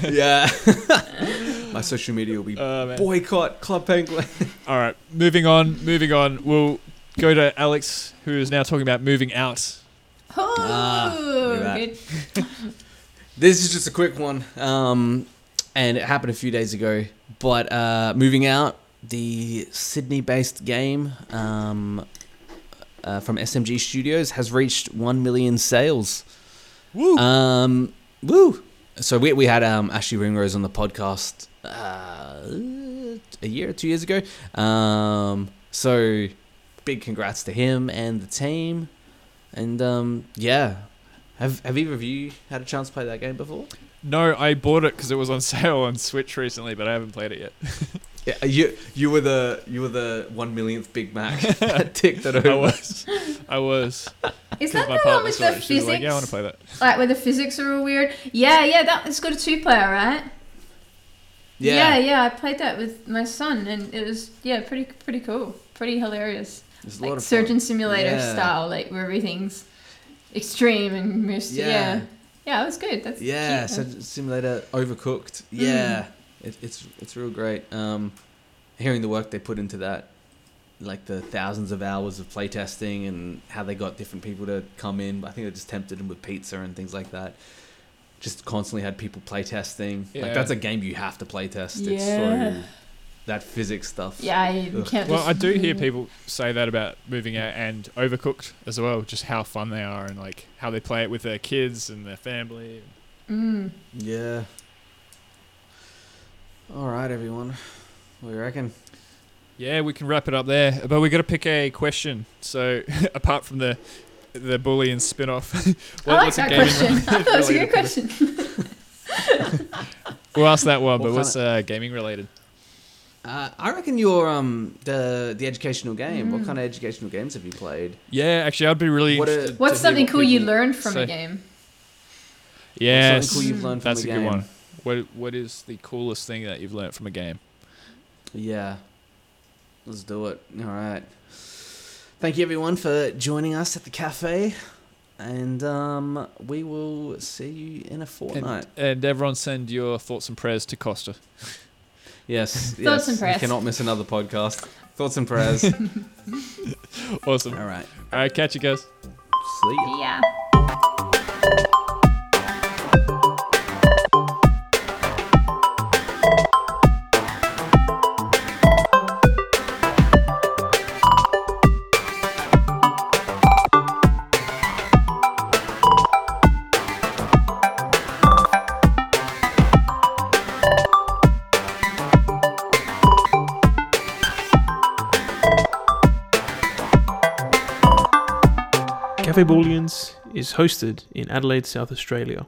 yeah. my social media will be Oh, boycott Club Penguin. All right, moving on, moving on. We'll go to Alex, who is now talking about moving out. Ah, oh, look at good. This is just a quick one, um, and it happened a few days ago. But uh, moving out, the Sydney-based game um, uh, from SMG Studios has reached one million sales. Woo! Um, woo! So we we had um, Ashley Ringrose on the podcast uh, a year or two years ago. Um, so big congrats to him and the team. And um, yeah, have have either of you had a chance to play that game before? no, I bought it because it was on sale on Switch recently, but I haven't played it yet. Yeah, you you were the you were the one millionth Big Mac that ticked it over. I was, I was. Is 'cause that my the one with saw the it. She was physics? like, "Yeah, I want to play that." Like where the physics are all weird. Yeah, yeah, that it's got a two player, right? yeah, yeah. yeah, I played that with my son, and it was yeah, pretty pretty cool, pretty hilarious. There's a lot Like of surgeon fun. simulator Yeah. style, like where everything's extreme and most yeah. Yeah. yeah, it was good. That's Yeah, cute. Surgeon Simulator Overcooked. Yeah, it, it's it's real great. Um, hearing the work they put into that, like the thousands of hours of playtesting and how they got different people to come in. I think they just tempted them with pizza and things like that. Just constantly had people playtesting. Yeah. Like that's a game you have to playtest. It's Yeah. so that physics stuff. yeah, I Ugh. can't. Well, I do hear people say that about moving out and Overcooked as well, just how fun they are and like how they play it with their kids and their family. Mm. Yeah. All right, everyone. What do you reckon? Yeah, we can wrap it up there, but we got to pick a question. So, apart from the the bully and spin off, I like that question. I thought it was a good question. question. We'll ask that one, What but what's uh, gaming related? Uh, I reckon you're um the the educational game. What Mm. kind of educational games have you played? Yeah, actually, I'd be really What a- What's something what cool you learned from say. a game? Yes, What's something cool you've learned from that's a a game? good one. What What is the coolest thing that you've learned from a game? Yeah. Let's do it. All right. Thank you everyone for joining us at the cafe. And um, we will see you in a fortnight. And, and everyone, send your thoughts and prayers to Costa. yes. Thoughts yes. and prayers. You cannot miss another podcast. Thoughts and prayers. Awesome. All right. All right, catch you guys. See ya. Yeah. Cafe Booleans is hosted in Adelaide, South Australia.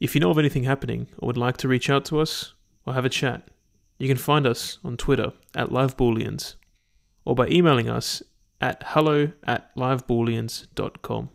If you know of anything happening or would like to reach out to us or have a chat, You can find us on Twitter at LiveBooleans or by emailing us at hello at livebooleans.com.